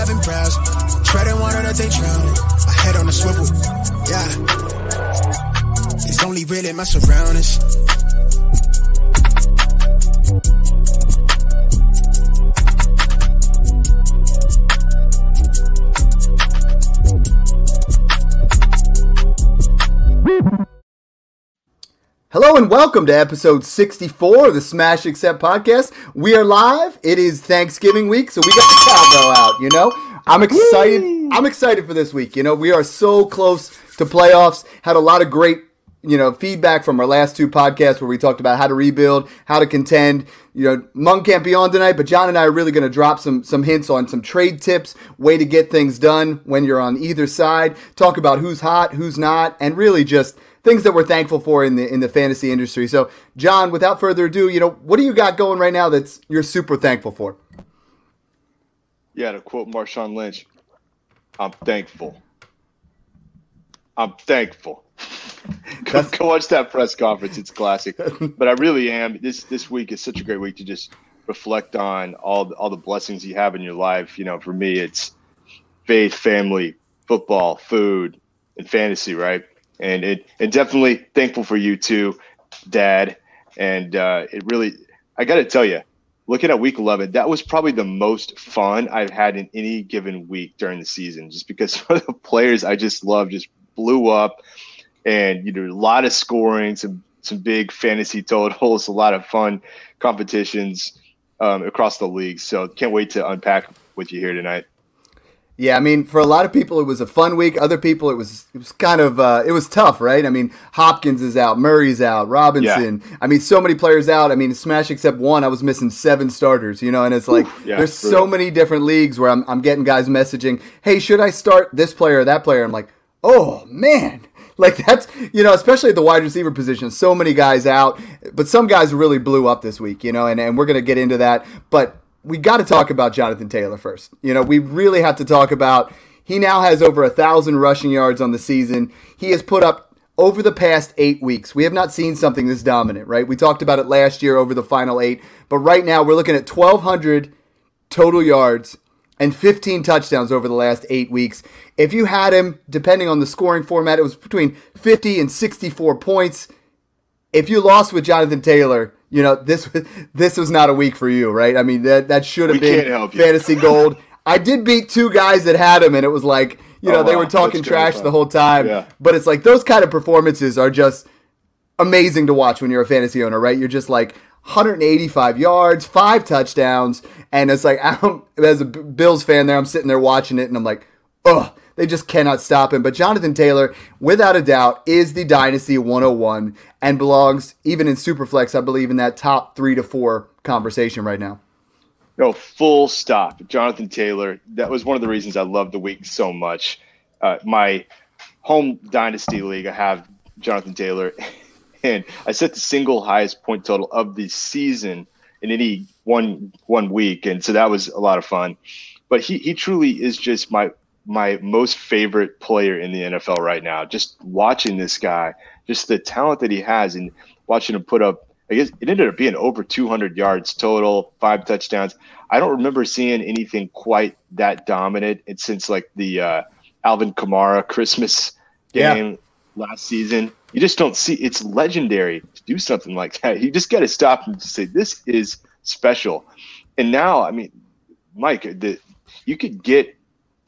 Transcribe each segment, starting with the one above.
11 brows. Treading water that they drowning. My head on a swivel. Yeah. It's only really my surroundings. Hello and welcome to episode 64 of the Smash Accept podcast. We are live. It is Thanksgiving week, so we got the cowbell out, you know? I'm excited. I'm excited for this week. You know, we are so close to playoffs. Had a lot of great, you know, feedback from our last two podcasts where we talked about how to rebuild, how to contend. You know, Mung can't be on tonight, but John and I are really going to drop some some hints on some trade tips, way to get things done when you're on either side. Talk about who's hot, who's not, and really just things that we're thankful for in the in the fantasy industry. So, John, without further ado, you know, what do you got going right now that's you're super thankful for? Yeah, to quote Marshawn Lynch, I'm thankful. I'm thankful. go, go watch that press conference. It's classic. but I really am. This this week is such a great week to just reflect on all all the blessings you have in your life. You know, for me, it's faith, family, football, food, and fantasy. Right and it and definitely thankful for you too, Dad. And uh, it really, I got to tell you, looking at Week 11, that was probably the most fun I've had in any given week during the season, just because some of the players I just love just blew up, and you know a lot of scoring, some some big fantasy totals, a lot of fun competitions um, across the league. So can't wait to unpack with you here tonight. Yeah, I mean, for a lot of people, it was a fun week. Other people, it was it was kind of uh, it was tough, right? I mean, Hopkins is out, Murray's out, Robinson. Yeah. I mean, so many players out. I mean, Smash except one, I was missing seven starters. You know, and it's like yeah, there's so many different leagues where I'm I'm getting guys messaging, "Hey, should I start this player or that player?" I'm like, "Oh man." Like that's you know, especially at the wide receiver position, so many guys out, but some guys really blew up this week, you know, and, and we're gonna get into that. But we got to talk about Jonathan Taylor first. You know, we really have to talk about. He now has over a thousand rushing yards on the season. He has put up over the past eight weeks. We have not seen something this dominant, right? We talked about it last year over the final eight, but right now we're looking at 1,200 total yards and 15 touchdowns over the last eight weeks. If you had him, depending on the scoring format, it was between 50 and 64 points. If you lost with Jonathan Taylor, you know this this was not a week for you, right? I mean that that should have been fantasy gold. I did beat two guys that had him, and it was like you know oh, they were talking trash the whole time. Yeah. But it's like those kind of performances are just amazing to watch when you're a fantasy owner, right? You're just like 185 yards, five touchdowns, and it's like I'm, as a Bills fan there, I'm sitting there watching it, and I'm like, oh, they just cannot stop him. But Jonathan Taylor, without a doubt, is the Dynasty 101 and belongs, even in Superflex, I believe, in that top three to four conversation right now. No, full stop. Jonathan Taylor, that was one of the reasons I love the week so much. Uh, my home Dynasty league, I have Jonathan Taylor, and I set the single highest point total of the season in any one one week, and so that was a lot of fun. But he he truly is just my my most favorite player in the NFL right now. Just watching this guy, just the talent that he has, and watching him put up. I guess it ended up being over 200 yards total, five touchdowns. I don't remember seeing anything quite that dominant and since like the uh, Alvin Kamara Christmas game yeah. last season. You just don't see. It's legendary to do something like that. You just got to stop and say this is special. And now, I mean, Mike, the, you could get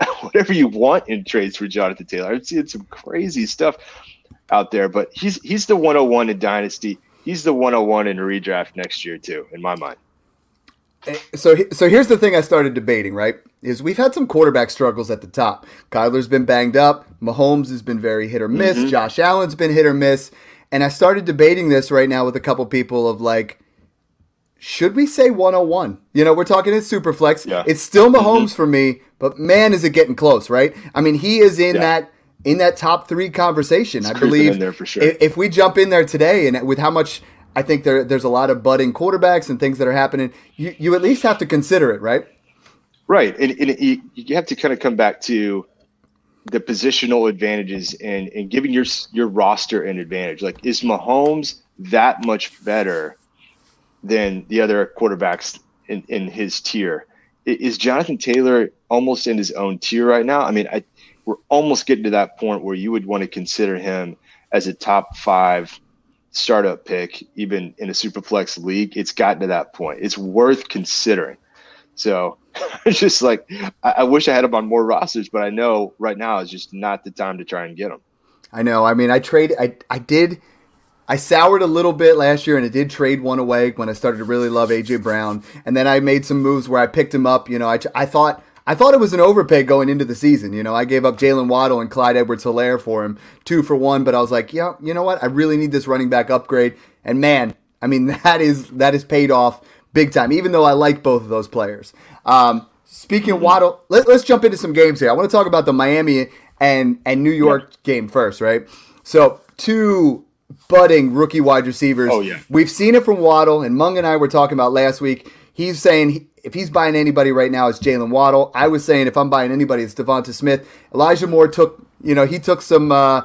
whatever you want in trades for Jonathan Taylor. I've seen some crazy stuff out there, but he's he's the 101 in Dynasty. He's the 101 in redraft next year too, in my mind. Eh, so, so here's the thing I started debating. Right, is we've had some quarterback struggles at the top. Kyler's been banged up. Mahomes has been very hit or miss. Mm-hmm. Josh Allen's been hit or miss. And I started debating this right now with a couple people of like, should we say 101? You know, we're talking in Superflex. Yeah. It's still Mahomes mm-hmm. for me, but man, is it getting close, right? I mean, he is in yeah. that in that top three conversation. It's I believe there for sure. If, we jump in there today, and with how much I think there there's a lot of budding quarterbacks and things that are happening, you, you at least have to consider it, right? Right, and, and you, you have to kind of come back to the positional advantages and and giving your your roster an advantage. Like, is Mahomes that much better? Than the other quarterbacks in, in his tier. Is Jonathan Taylor almost in his own tier right now. I mean, I, we're almost getting to that point where you would want to consider him as a top five startup pick, even in a superflex league. It's gotten to that point. It's worth considering. So just like I, I, wish I had him on more rosters, but I know right now is just not the time to try and get him. I know. I mean, I trade. I I did. I soured a little bit last year, and I did trade one away when I started to really love AJ Brown, and then I made some moves where I picked him up. You know, I I thought. I thought it was an overpay going into the season. You know, I gave up Jalen Waddle and Clyde Edwards Helaire for him, two for one, but I was like, yeah, you know what? I really need this running back upgrade. And man, I mean, that is that is paid off big time, even though I like both of those players. Um, speaking of Waddle, let, us jump into some games here. I want to talk about the Miami and, and New York yeah. game first, right? So, two budding rookie wide receivers. Oh, yeah. We've seen it from Waddle, and Mung and I were talking about last week. He's saying if he's buying anybody right now, it's Jalen Waddle. I was saying if I'm buying anybody, it's Devonta Smith. Elijah Moore took, you know, he took some uh,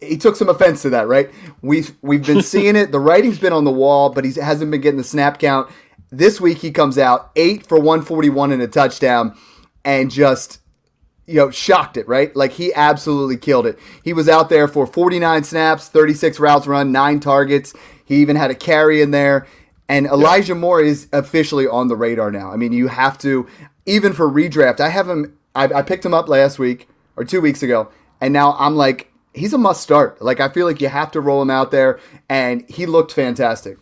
he took some offense to that, right? We've we've been seeing it. The writing's been on the wall, but he hasn't been getting the snap count. This week he comes out eight for 141 and a touchdown, and just you know shocked it right. Like he absolutely killed it. He was out there for 49 snaps, 36 routes run, nine targets. He even had a carry in there. And Elijah yeah. Moore is officially on the radar now. I mean, you have to even for redraft. I have him. I, I picked him up last week or two weeks ago, and now I'm like, he's a must start. Like I feel like you have to roll him out there, and he looked fantastic.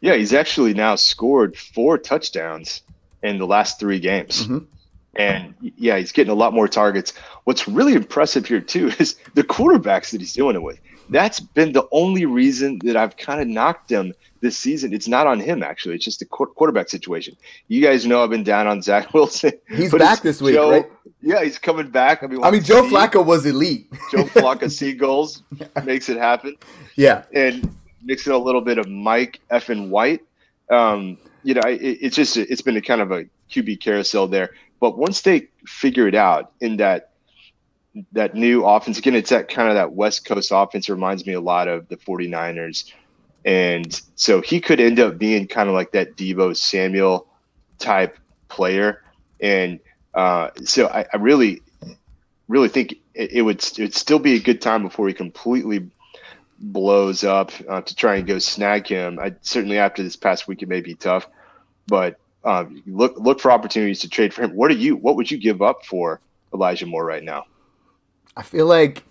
Yeah, he's actually now scored four touchdowns in the last three games. Mm-hmm. And yeah, he's getting a lot more targets. What's really impressive here too is the quarterbacks that he's doing it with. That's been the only reason that I've kind of knocked him this season. It's not on him actually. It's just the quarterback situation. You guys know I've been down on Zach Wilson. He's back this week, Joe, right? Yeah, he's coming back. I mean, I mean, Joe Flacco was elite. Joe Flacco seagulls makes it happen. Yeah, and mixing a little bit of Mike Effin White. Um, you know, it, it's just it's been a kind of a QB carousel there. But once they figure it out in that that new offense, again, it's that kind of that West Coast offense reminds me a lot of the 49ers. And so he could end up being kind of like that Deebo Samuel type player. And uh, so I, I, really, really think it, it would it would still be a good time before he completely blows up uh, to try and go snag him. I certainly after this past week it may be tough, but um, look look for opportunities to trade for him. What are you? What would you give up for Elijah Moore right now? I feel like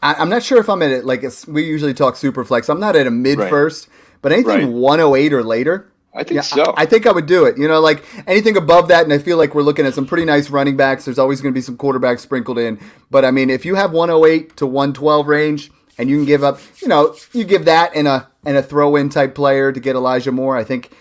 I, am not sure if I'm at it. Like we usually talk super flex. I'm not at a mid right. first, but anything right. 108 or later. I think yeah, so. I, I, think I would do it. You know, like anything above that, and I feel like we're looking at some pretty nice running backs. There's always going to be some quarterbacks sprinkled in, but I mean, if you have 108 to 112 range, and you can give up, you know, you give that and a and a throw in type player to get Elijah Moore. I think,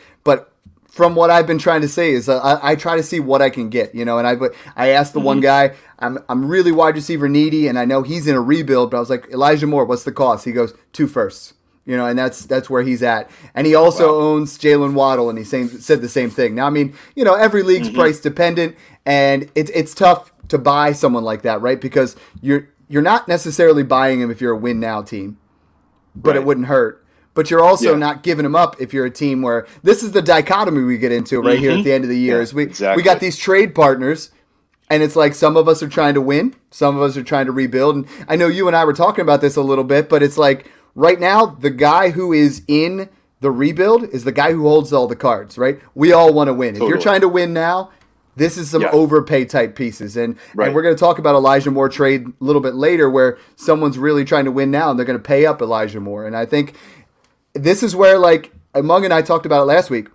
from what I've been trying to say is uh, I, I, try to see what I can get, you know. And I I asked the mm-hmm. one guy, I'm I'm really wide receiver needy, and I know he's in a rebuild, but I was like Elijah Moore, what's the cost? He goes two firsts. You know, and that's that's where he's at. And he also wow. owns Jalen Waddle, and he same, said the same thing. Now, I mean, you know, every league's mm-hmm. price dependent, and it's it's tough to buy someone like that, right? Because you're you're not necessarily buying him if you're a win now team, but right. it wouldn't hurt. But you're also yeah. not giving them up if you're a team where this is the dichotomy we get into right mm-hmm. here at mm-hmm. the end of the year. Yeah, is we exactly. we got these trade partners, and it's like some of us are trying to win, some of us are trying to rebuild. And I know you and I were talking about this a little bit, but it's like right now the guy who is in the rebuild is the guy who holds all the cards, right? We all want to win. Totally. If you're trying to win now, this is some yeah. overpay type pieces, and right. and we're going to talk about Elijah Moore trade a little bit later, where someone's really trying to win now, and they're going to pay up Elijah Moore. And I think this is where, like Mung and I talked about it last week,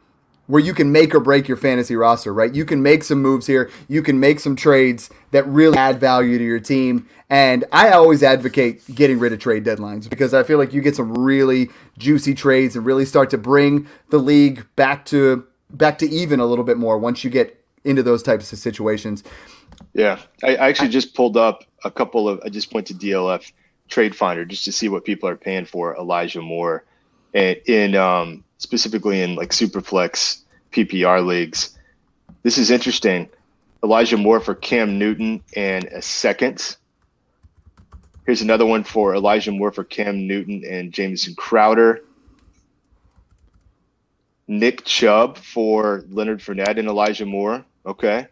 where you can make or break your fantasy roster. Right, you can make some moves here, you can make some trades that really add value to your team. And I always advocate getting rid of trade deadlines because I feel like you get some really juicy trades and really start to bring the league back to back to even a little bit more once you get into those types of situations. Yeah, I, I actually just pulled up a couple of. I just went to DLF Trade Finder just to see what people are paying for Elijah Moore, in um, specifically in like Superflex PPR leagues. This is interesting. Elijah Moore for Cam Newton and a second. Here's another one for Elijah Moore for Cam Newton and Jamison Crowder. Nick Chubb for Leonard Fournette and Elijah Moore. Okay.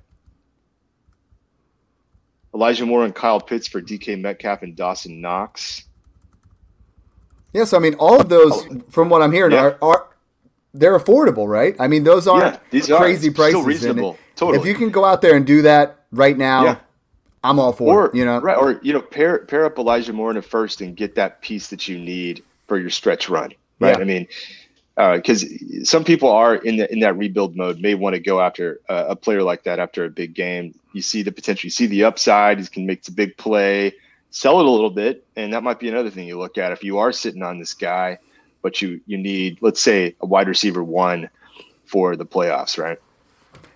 Elijah Moore and Kyle Pitts for DK Metcalf and Dawson Knox. Yes, I mean all of those, oh. from what I'm hearing, yeah. are, are they're affordable, right? I mean, those aren't yeah, these crazy are prices. Reasonable. Totally. If you can go out there and do that right now, yeah. I'm all for or, it. You know, right? Or you know, pair pair up Elijah Moore in a first and get that piece that you need for your stretch run. Right? I mean, because uh, some people are in the, in that rebuild mode may want to go after uh, a player like that after a big game. You see the potential, you see the upside. He can make the big play, sell it a little bit, and that might be another thing you look at if you are sitting on this guy, but you you need let's say a wide receiver one for the playoffs, right?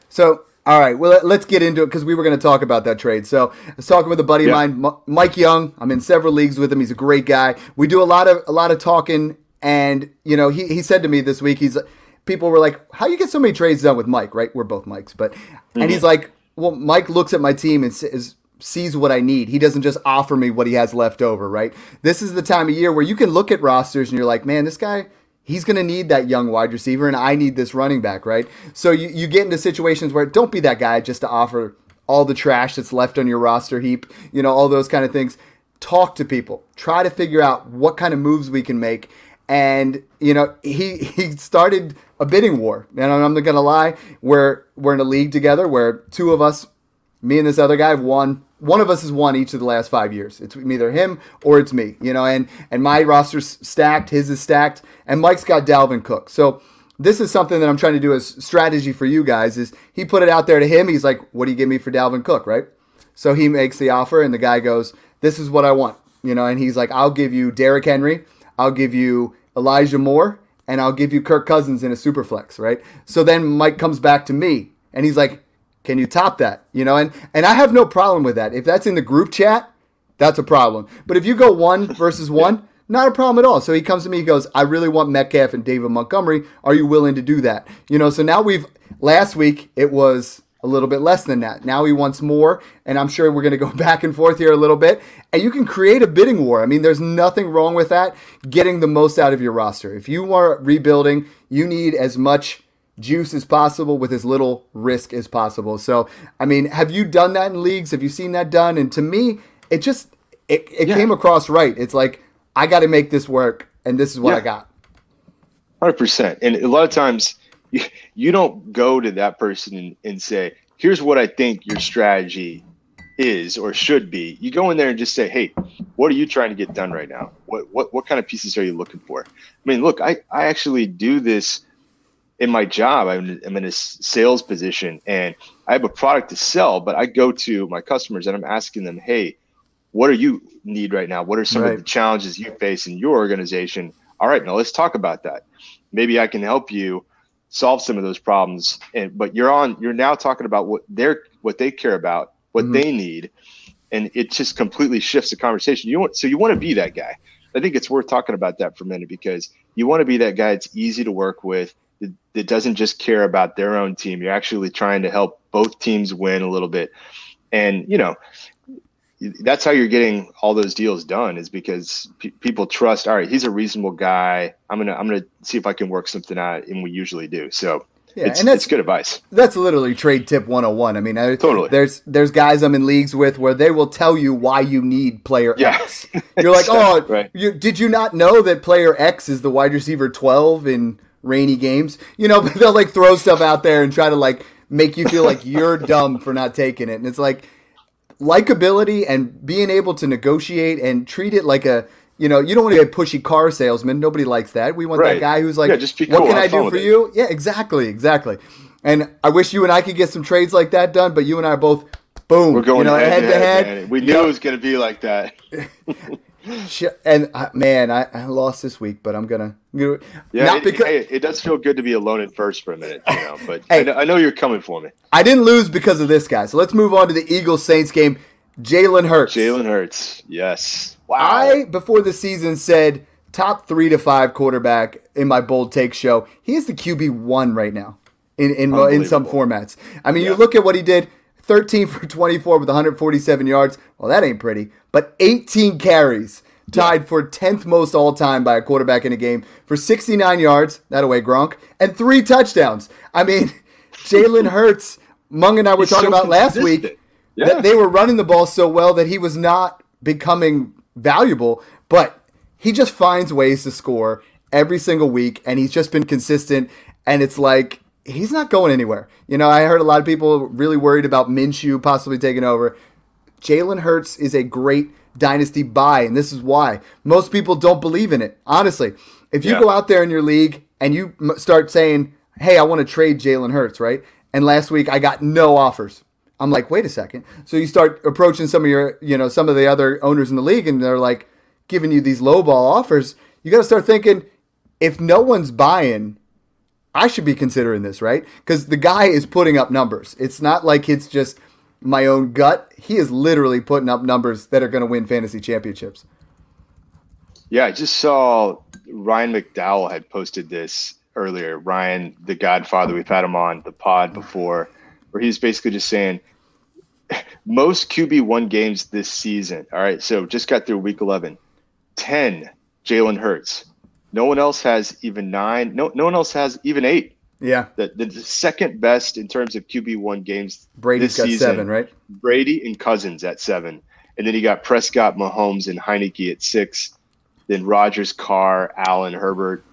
So all right, well, let's get into it because we were going to talk about that trade. So, I was talking with a buddy yeah. of mine, Mike Young. I'm in several leagues with him. He's a great guy. We do a lot of a lot of talking and you know, he he said to me this week, he's people were like, "How you get so many trades done with Mike?" Right? We're both Mikes, but mm-hmm. and he's like, "Well, Mike looks at my team and says." Sees what I need. He doesn't just offer me what he has left over, right? This is the time of year where you can look at rosters and you're like, man, this guy, he's going to need that young wide receiver and I need this running back, right? So you, you get into situations where don't be that guy just to offer all the trash that's left on your roster heap, you know, all those kind of things. Talk to people. Try to figure out what kind of moves we can make and you know he he started a bidding war. And I'm not gonna lie, we're we're in a league together where two of us, me and this other guy, have won. One of us has won each of the last five years. It's either him or it's me, you know. And and my roster's stacked, his is stacked, and Mike's got Dalvin Cook. So this is something that I'm trying to do as strategy for you guys. Is he put it out there to him? He's like, "What do you give me for Dalvin Cook?" Right? So he makes the offer, and the guy goes, "This is what I want," you know. And he's like, "I'll give you Derrick Henry. I'll give you Elijah Moore, and I'll give you Kirk Cousins in a super flex, right? So then Mike comes back to me and he's like, Can you top that? You know, and and I have no problem with that. If that's in the group chat, that's a problem. But if you go one versus one, not a problem at all. So he comes to me, he goes, I really want Metcalf and David Montgomery. Are you willing to do that? You know, so now we've last week it was a little bit less than that. Now he wants more, and I'm sure we're going to go back and forth here a little bit. And you can create a bidding war. I mean, there's nothing wrong with that. Getting the most out of your roster. If you are rebuilding, you need as much juice as possible with as little risk as possible. So, I mean, have you done that in leagues? Have you seen that done? And to me, it just it, it yeah. came across right. It's like I got to make this work, and this is what yeah. I got. Hundred percent. And a lot of times you, you don't go to that person and, and say, here's what I think your strategy is or should be. You go in there and just say, hey, what are you trying to get done right now? What what what kind of pieces are you looking for? I mean, look, I, I actually do this in my job. I'm, I'm in a sales position and I have a product to sell, but I go to my customers and I'm asking them, hey, what do you need right now? What are some right. of the challenges you face in your organization? All right, now let's talk about that. Maybe I can help you solve some of those problems and but you're on you're now talking about what they're what they care about what mm-hmm. they need and it just completely shifts the conversation you want so you want to be that guy i think it's worth talking about that for a minute because you want to be that guy It's easy to work with that, doesn't just care about their own team you're actually trying to help both teams win a little bit and you know that's how you're getting all those deals done is because pe- people trust all right he's a reasonable guy i'm gonna i'm gonna see if i can work something out and we usually do so yeah, it's, and that's good advice. That's literally trade tip 101. I mean, I, totally. There's there's guys I'm in leagues with where they will tell you why you need player yeah. X. You're like, oh, right. you, did you not know that player X is the wide receiver 12 in rainy games? You know, but they'll like throw stuff out there and try to like make you feel like you're dumb for not taking it. And it's like, likability and being able to negotiate and treat it like a you know, you don't want to be a pushy car salesman. Nobody likes that. We want right. that guy who's like, yeah, just be cool. "What can I do for you?" Yeah, exactly, exactly. And I wish you and I could get some trades like that done, but you and I are both boom. We're going you know, head, head, to head. head. We knew know? it was going to be like that. and uh, man, I, I, lost this week, but I'm gonna. yeah, not it, because hey, it does feel good to be alone at first for a minute, you know. But hey, I, know, I know you're coming for me. I didn't lose because of this guy. So let's move on to the Eagles Saints game. Jalen Hurts. Jalen Hurts. Yes. Wow. I before the season said top three to five quarterback in my bold take show. He is the QB one right now in in, in some formats. I mean, yeah. you look at what he did. 13 for 24 with 147 yards. Well, that ain't pretty. But 18 carries, tied for 10th most all time by a quarterback in a game for 69 yards. That away, Gronk, and three touchdowns. I mean, Jalen Hurts. Mung and I were He's talking so about consistent. last week Yeah. They were running the ball so well that he was not becoming valuable, but he just finds ways to score every single week, and he's just been consistent. And it's like he's not going anywhere. You know, I heard a lot of people really worried about Minshew possibly taking over. Jalen Hurts is a great dynasty buy, and this is why most people don't believe in it. Honestly, if you yeah. go out there in your league and you start saying, "Hey, I want to trade Jalen Hurts," right? And last week I got no offers. I'm like, wait a second. So you start approaching some of your, you know, some of the other owners in the league, and they're like giving you these lowball offers. You got to start thinking, if no one's buying, I should be considering this, right? Because the guy is putting up numbers. It's not like it's just my own gut. He is literally putting up numbers that are going to win fantasy championships. Yeah, I just saw Ryan McDowell had posted this earlier. Ryan, the Godfather, we've had him on the pod before, where he's basically just saying most QB one games this season. All right, so just got through week 11. 10, Jalen Hurts. No one else has even nine. No, no one else has even eight. Yeah. The, the, the second best in terms of QB1 games. Brady's got season, seven, right? Brady and Cousins at seven. And then you got Prescott, Mahomes, and Heinicke at six. Then Rodgers, Carr, Allen, Herbert,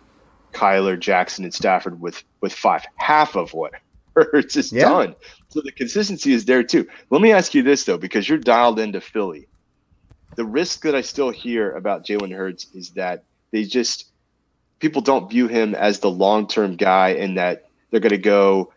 Kyler, Jackson, and Stafford with with five. Half of what Hurts is yeah. done. So the consistency is there too. Let me ask you this though, because you're dialed into Philly. The risk that I still hear about Jalen Hurts is that they just people don't view him as the long term guy in that they're going to go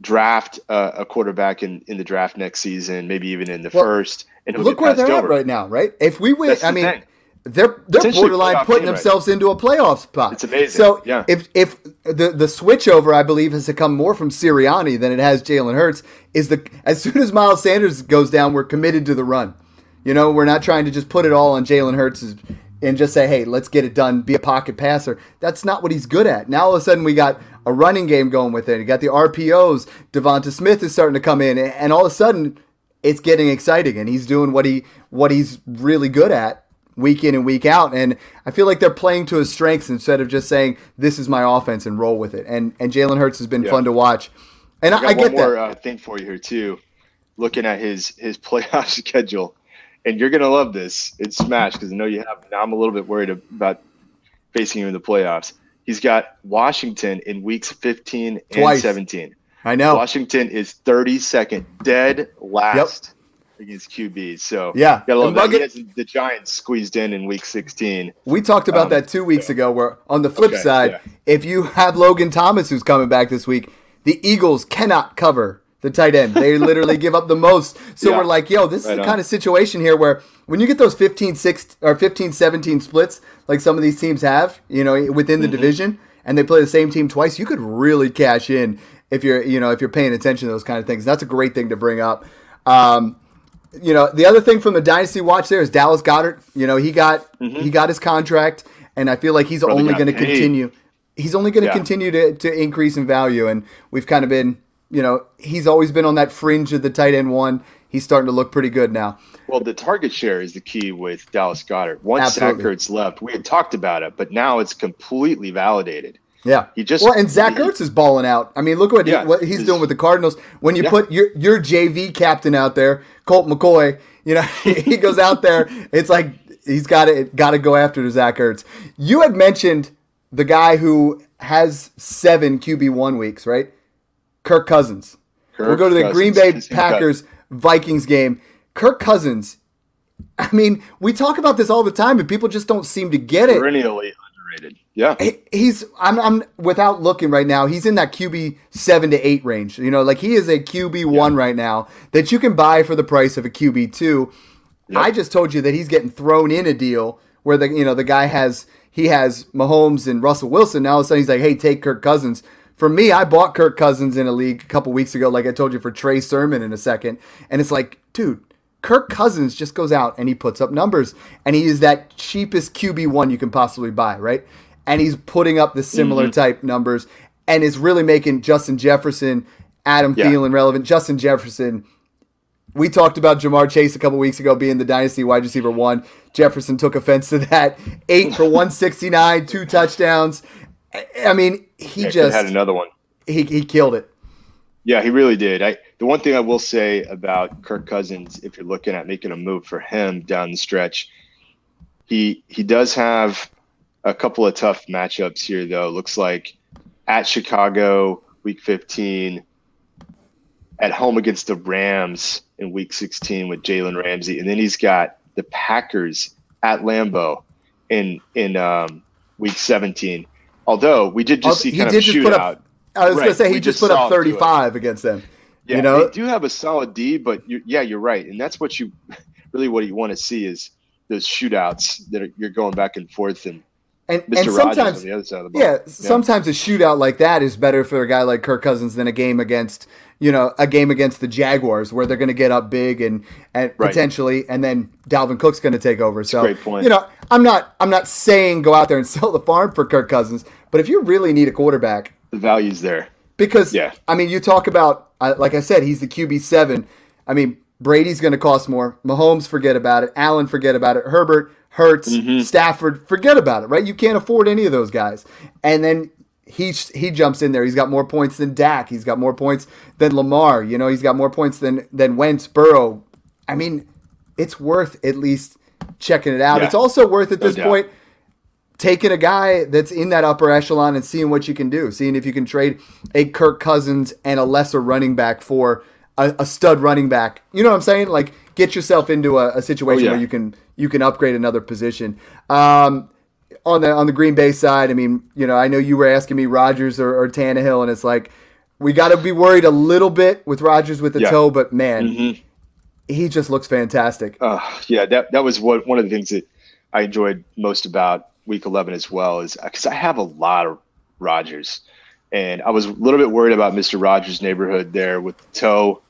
draft uh, a quarterback in, in the draft next season, maybe even in the well, first. And look where they're over. at right now, right? If we win, That's I mean, thing. they're they're borderline putting themselves right. into a playoff spot. It's amazing. So yeah. if if the the switch over, I believe, has to come more from Sirianni than it has Jalen Hurts. Is the as soon as Miles Sanders goes down, we're committed to the run. You know, we're not trying to just put it all on Jalen Hurts and just say, hey, let's get it done, be a pocket passer. That's not what he's good at. Now all of a sudden we got a running game going with it. You got the RPOs. Devonta Smith is starting to come in, and all of a sudden it's getting exciting, and he's doing what he what he's really good at week in and week out. And I feel like they're playing to his strengths instead of just saying this is my offense and roll with it. And and Jalen Hurts has been yeah. fun to watch. And I, I, I get one more, that. Uh, thing for you here too. Looking at his his playoff schedule, and you're gonna love this. It's smash because I know you have. Now I'm a little bit worried about facing him in the playoffs. He's got Washington in weeks 15 Twice. and 17. I know Washington is 32nd, dead last yep. against QB. So yeah, got love that. Has the Giants squeezed in in week 16. We talked about um, that two weeks ago. Where on the flip okay, side, yeah. if you have Logan Thomas who's coming back this week, the Eagles cannot cover the tight end. They literally give up the most. So yeah. we're like, yo, this right is the on. kind of situation here where when you get those 15 6 or 15 17 splits like some of these teams have, you know, within the mm-hmm. division and they play the same team twice, you could really cash in if you're, you know, if you're paying attention to those kind of things. That's a great thing to bring up. Um, you know, the other thing from the dynasty watch there is Dallas Goedert. You know, he got mm-hmm. he got his contract and I feel like he's Probably only going to continue he's only going to yeah. continue to, to increase in value and we've kind of been you know, he's always been on that fringe of the tight end one. He's starting to look pretty good now. Well, the target share is the key with Dallas Goedert. Once Absolutely. Zach Ertz left, we had talked about it, but now it's completely validated. Yeah, he just well, and Zach he, Ertz is balling out. I mean, look what, yeah, he, what he's doing with the Cardinals. When you yeah. put your your JV captain out there, Colt McCoy, you know he goes out there. It's like he's got to got to go after Zach Ertz. You had mentioned the guy who has seven QB one weeks, right? Kirk Cousins. Kirk we'll go to the Cousins. Green Bay Packers Vikings game. Kirk Cousins. I mean, we talk about this all the time, but people just don't seem to get it. Perennially underrated. Yeah, he's. I'm. I'm without looking right now. He's in that QB seven to eight range. You know, like he is a QB one right now that you can buy for the price of a QB two. Yep. I just told you that he's getting thrown in a deal where the you know the guy has he has Mahomes and Russell Wilson. Now all of a sudden he's like, hey, take Kirk Cousins for me, I bought Kirk Cousins in a league a couple weeks ago, like I told you for Trey Sermon in a second. And it's like, dude, Kirk Cousins just goes out and he puts up numbers. And he is that cheapest QB1 you can possibly buy, right? And he's putting up the similar mm-hmm. type numbers and is really making Justin Jefferson, Adam yeah. Thielen relevant. Justin Jefferson, we talked about Ja'Marr Chase a couple weeks ago being the dynasty wide receiver one. Jefferson took offense to that. Eight for 169, two touchdowns. I mean, he yeah, just had another one. He, he killed it. Yeah, he really did. I the one thing I will say about Kirk Cousins, if you're looking at making a move for him down the stretch, he he does have a couple of tough matchups here though. Looks like at Chicago, week 15, at home against the Rams in week 16 with Jalen Ramsey, and then he's got the Packers at Lambeau in in um, week 17. Although we did just see kind of shootout. Up, I was right. going to say he just, just put up 35 against them. Yeah, you know? they do have a solid D, but you're, yeah, you're right, and that's what you really what you want to see is those shootouts that are, you're going back and forth and and, Mr. and sometimes, yeah, yeah, sometimes a shootout like that is better for a guy like Kirk Cousins than a game against, you know, a game against the Jaguars where they're going to get up big and, and right. potentially, and then Dalvin Cook's going to take over. So, great point. you know, I'm not, I'm not saying go out there and sell the farm for Kirk Cousins, but if you really need a quarterback, the value's there. Because, yeah. I mean, you talk about, uh, like I said, he's the QB seven. I mean, Brady's going to cost more. Mahomes, forget about it. Allen, forget about it. Herbert, Hurts, mm-hmm. Stafford, forget about it, right? You can't afford any of those guys. And then he he jumps in there. He's got more points than Dak. He's got more points than Lamar. You know, he's got more points than than Wentz, Burrow. I mean, it's worth at least checking it out. Yeah. It's also worth at this point taking a guy that's in that upper echelon and seeing what you can do, seeing if you can trade a Kirk Cousins and a lesser running back for a, a stud running back. You know what I'm saying? Like get yourself into a, a situation oh, yeah. where you can you can upgrade another position. Um, on the on the Green Bay side, I mean, you know, I know you were asking me Rodgers or, or Tannehill, and it's like we got to be worried a little bit with Rodgers with the yeah. toe, but man, mm-hmm. he just looks fantastic. Uh, yeah, that that was what, one of the things that I enjoyed most about Week 11 as well is because I have a lot of Rodgers, and I was a little bit worried about Mister Rogers' neighborhood there with the toe,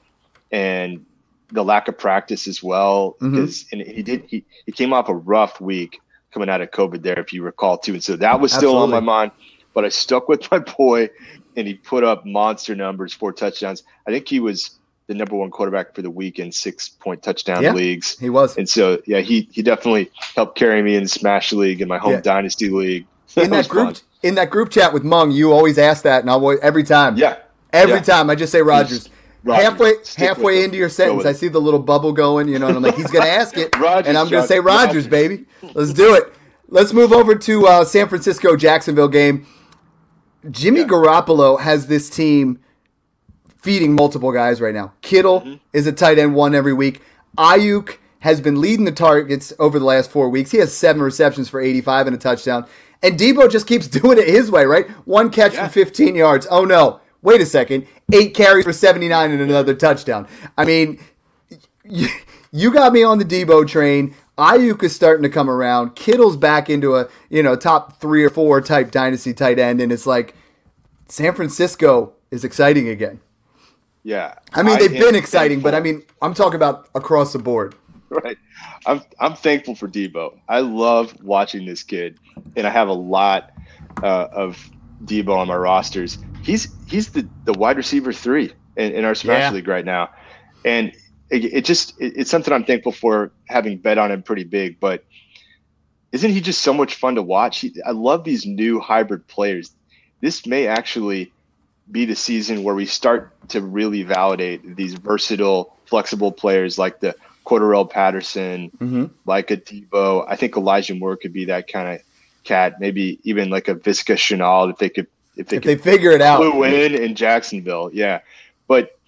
and the lack of practice as well because mm-hmm. and he did he, he came off a rough week coming out of COVID there if you recall too and so that was still Absolutely. on my mind but I stuck with my boy and he put up monster numbers four touchdowns I think he was the number one quarterback for the week in six point touchdown yeah, leagues he was and so yeah he he definitely helped carry me in smash league in my home yeah. dynasty league in that, that group fun. in that group chat with Mung you always ask that and I'll every time yeah every yeah. time I just say Rodgers halfway halfway into your sentence, I see the little bubble going, you know, and I'm like, he's going to ask it, Rodgers, and I'm going to say Rodgers, baby. Let's do it. Let's move over to uh, San Francisco Jacksonville game. Jimmy yeah. Garoppolo has this team feeding multiple guys right now. Kittle mm-hmm. is a tight end one every week. Aiyuk has been leading the targets over the last four weeks. He has seven receptions for 85 and a touchdown. And Deebo just keeps doing it his way, right? One catch yeah. for 15 yards. Oh no wait a second, eight carries for 79 and another touchdown. I mean, you, got me on the Deebo train. Aiyuk is starting to come around. Kittle's back into a you know top three or four type dynasty tight end, and it's like San Francisco is exciting again. Yeah, I mean they've I been exciting, thankful. but I mean I'm talking about across the board. Right, I'm I'm thankful for Deebo. I love watching this kid, and I have a lot uh, of Deebo on my rosters he's he's the, the wide receiver three in, in our Smash yeah. League right now, and it, it just it, it's something I'm thankful for having bet on him pretty big. But isn't he just so much fun to watch? He, I love these new hybrid players. This may actually be the season where we start to really validate these versatile, flexible players like the Cordarrelle Patterson, mm-hmm. like a Deebo. I think Elijah Moore could be that kind of cat. Maybe even like a Visca Shenault if they could if they, if they figure it out. Flew in in Jacksonville, yeah. But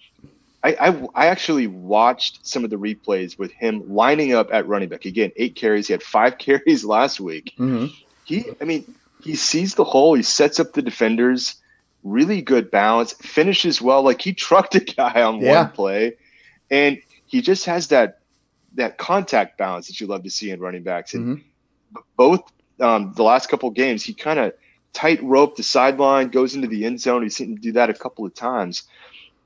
I, I, I actually watched some of the replays with him lining up at running back again. Eight carries. He had five carries last week. Mm-hmm. He, I mean, he sees the hole. He sets up the defenders. Really good balance. Finishes well. Like he trucked a guy on yeah. one play, and he just has that that contact balance that you love to see in running backs. And mm-hmm. both um, the last couple games, he kind of tight rope the sideline, goes into the end zone. He's seen him do that a couple of times,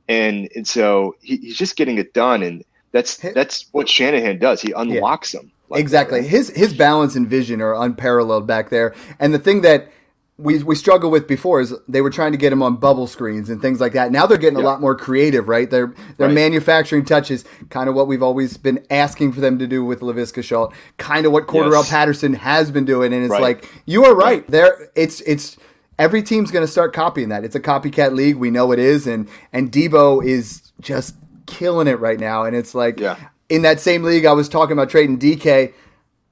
and and so he, he's just getting it done, and that's that's what Shanahan does. He unlocks yeah. them. Like exactly. That. His his balance and vision are unparalleled back there. And the thing that we we struggled with before is they were trying to get him on bubble screens and things like that. Now they're getting yeah. a lot more creative, right? They're they're right. manufacturing touches, kind of what we've always been asking for them to do with Laviska Shenault, kind of what Cordarrelle yes. Patterson has been doing. And it's right. like you are right. right. There, it's it's every team's going to start copying that. It's a copycat league. We know it is, and and Deebo is just killing it right now. And it's like Yeah. in that same league, I was talking about trading DK.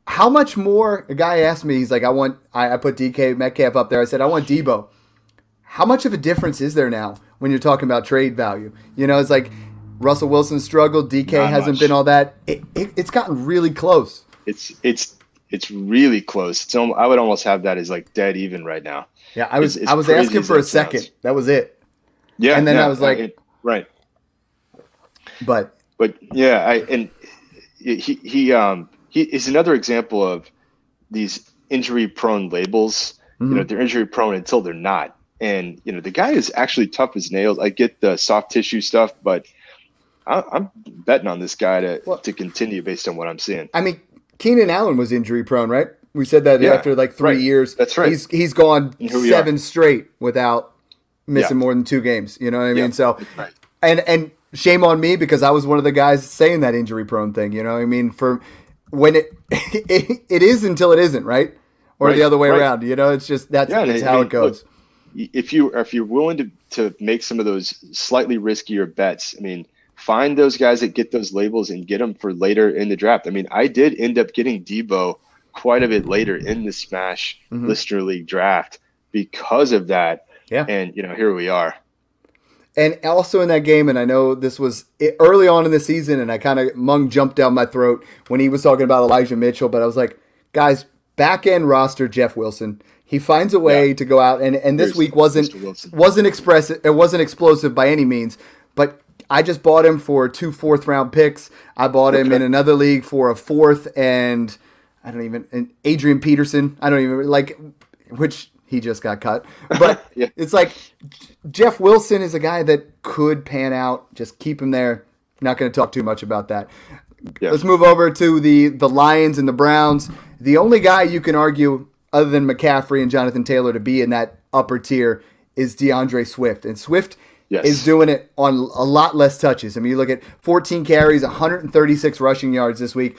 How much more? A guy asked me, he's like, I want. I, I put DK Metcalf up there. I said, I want Deebo. How much of a difference is there now when you're talking about trade value? You know, it's like Russell Wilson struggled. DK Not hasn't much. been all that. It, it, it's gotten really close. It's it's it's really close. It's I would almost have that as like dead even right now. Yeah, I was It's- it's I was asking for a sounds. second. That was it. Yeah, And then yeah, I was like- it- right. But But yeah, I and he he um he is another example of these injury prone labels. You know, mm-hmm. they're injury prone until they're not. And you know, the guy is actually tough as nails. I get the soft tissue stuff, but I, I'm betting on this guy to Well- to continue based on what I'm seeing. I mean, Keenan Allen was injury prone, right? We said that Yeah, after like three right. years. That's right. He's he's gone seven straight without missing Yeah. more than two games. You know what I mean? Yeah, So right. and and shame on me because I was one of the guys saying that injury prone thing. You know what I mean? For when it it, it is until it isn't, right? Or the other way right. around. You know, it's just that's, Yeah, that's how mean, it goes. look, if you if you're willing to to make some of those slightly riskier bets, I mean, find those guys that get those labels and get them for later in the draft. I mean, I did end up getting Deebo quite a bit later in the Smash Mm-hmm. Listener League draft because of that. Yeah. And you know, here we are. And also in that game, and I know this was early on in the season, and I kind of Mung jumped down my throat when he was talking about Elijah Mitchell, but I was like, guys, back end roster Jeff Wilson. He finds a way Yeah. to go out, and, and this Here's week wasn't wasn't expressive. It wasn't explosive by any means, but I just bought him for two fourth round picks. I bought him in another league for a fourth, and I don't even and Adrian Peterson. I don't even like which he just got cut, but Yeah. it's like Jeff Wilson is a guy that could pan out. Just keep him there. Not going to talk too much about that. Yeah. Let's move over to the the Lions and the Browns. The only guy you can argue, other than McCaffrey and Jonathan Taylor, to be in that upper tier is DeAndre Swift, and Swift Yes. is doing it on a lot less touches. I mean, you look at 14 carries, 136 rushing yards this week,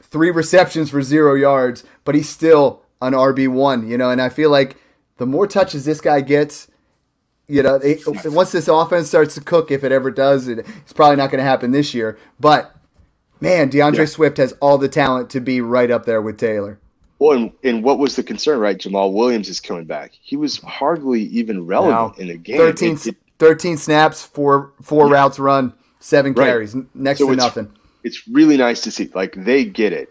three receptions for zero yards, but he's still an RB one. You know, and I feel like the more touches this guy gets, you know, it, once this offense starts to cook, if it ever does, it, it's probably not going to happen this year. But man, DeAndre Yeah. Swift has all the talent to be right up there with Taylor. Well, and, and what was the concern, right? Jamaal Williams is coming back. He was hardly even relevant in the game. 13, It- it- 13 snaps, four four routes run, seven Right. carries, next So to it's- nothing. it's really nice to see. Like they get it.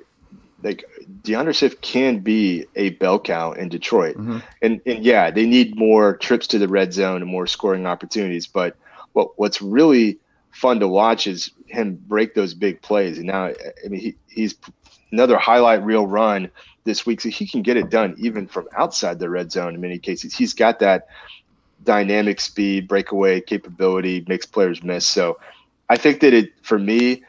Like DeAndre Swift can be a bell cow in Detroit, Mm-hmm. and and yeah, they need more trips to the red zone and more scoring opportunities. But what what's really fun to watch is him break those big plays. And now, I mean, he, he's another highlight reel run this week, so he can get it done even from outside the red zone in many cases. He's got that dynamic speed, breakaway capability, makes players miss. So I think that it for me,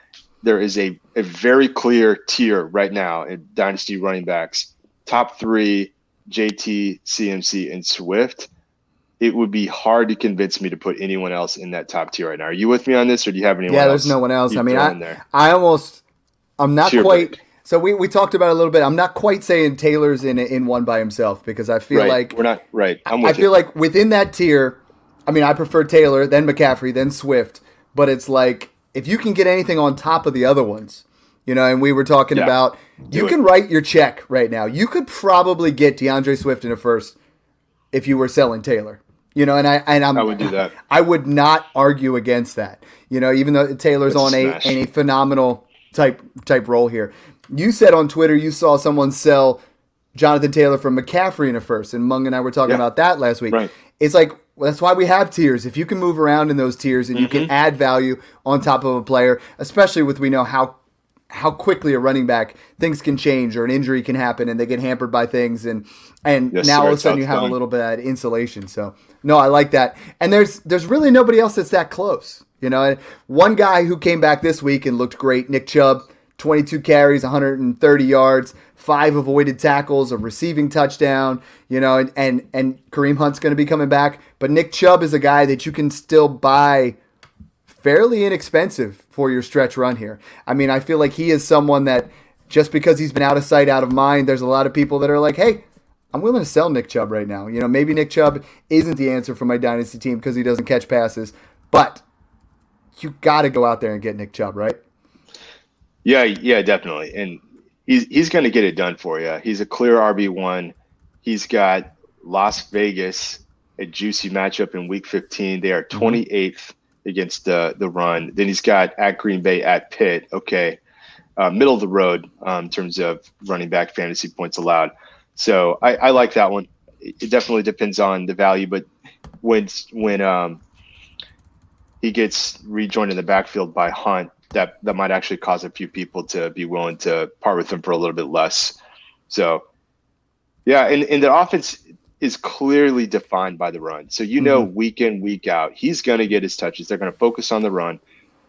there is a, a very clear tier right now in dynasty running backs. Top three, JT, CMC, and Swift. It would be hard to convince me to put anyone else in that top tier right now. Are you with me on this, or do you have anyone? Yeah, there's no one else. I mean, I, there? I almost, I'm not Tier quite. break. So we, we talked about it a little bit. I'm not quite saying Taylor's in in one by himself because I feel right, like we're not right. I with feel like within that tier, I mean, I prefer Taylor, then McCaffrey, then Swift. But it's like if you can get anything on top of the other ones, you know. And we were talking Yeah. about Do you it. can write your check right now. You could probably get DeAndre Swift in a first if you were selling Taylor. You know, and I and I'm I would do that. I would not argue against that. You know, even though Taylor's a on a, a phenomenal type type role here. You said on Twitter you saw someone sell Jonathan Taylor from McCaffrey in a first, and Mung and I were talking Yeah. about that last week. Right. It's like well, that's why we have tiers. If you can move around in those tiers and you Mm-hmm. can add value on top of a player, especially with we know how how quickly a running back things can change or an injury can happen and they get hampered by things and and Yes, now all of a sudden you have a little bit of insulation. So no, I like that. And there's there's really nobody else that's that close. You know, one guy who came back this week and looked great, Nick Chubb, 22 carries, 130 yards, five avoided tackles, a receiving touchdown. You know, and and, and Kareem Hunt's going to be coming back, but Nick Chubb is a guy that you can still buy fairly inexpensive for your stretch run here. I mean, I feel like he is someone that just because he's been out of sight, out of mind, there's a lot of people that are like, hey, I'm willing to sell Nick Chubb right now. You know, maybe Nick Chubb isn't the answer for my dynasty team because he doesn't catch passes, but you got to go out there and get Nick Chubb, right? Yeah, yeah, definitely. And he's he's going to get it done for you. He's a clear RB one. He's got Las Vegas, a juicy matchup in Week 15. They are 28th mm-hmm. against the the run. Then he's got at Green Bay, at Pitt. Okay, uh, middle of the road um, in terms of running back fantasy points allowed. So I, I like that one. It definitely depends on the value, but when when um, he gets rejoined in the backfield by Hunt, that that might actually cause a few people to be willing to part with him for a little bit less. So, yeah, and, and the offense is clearly defined by the run. So you know, mm-hmm. week in week out, he's going to get his touches. They're going to focus on the run.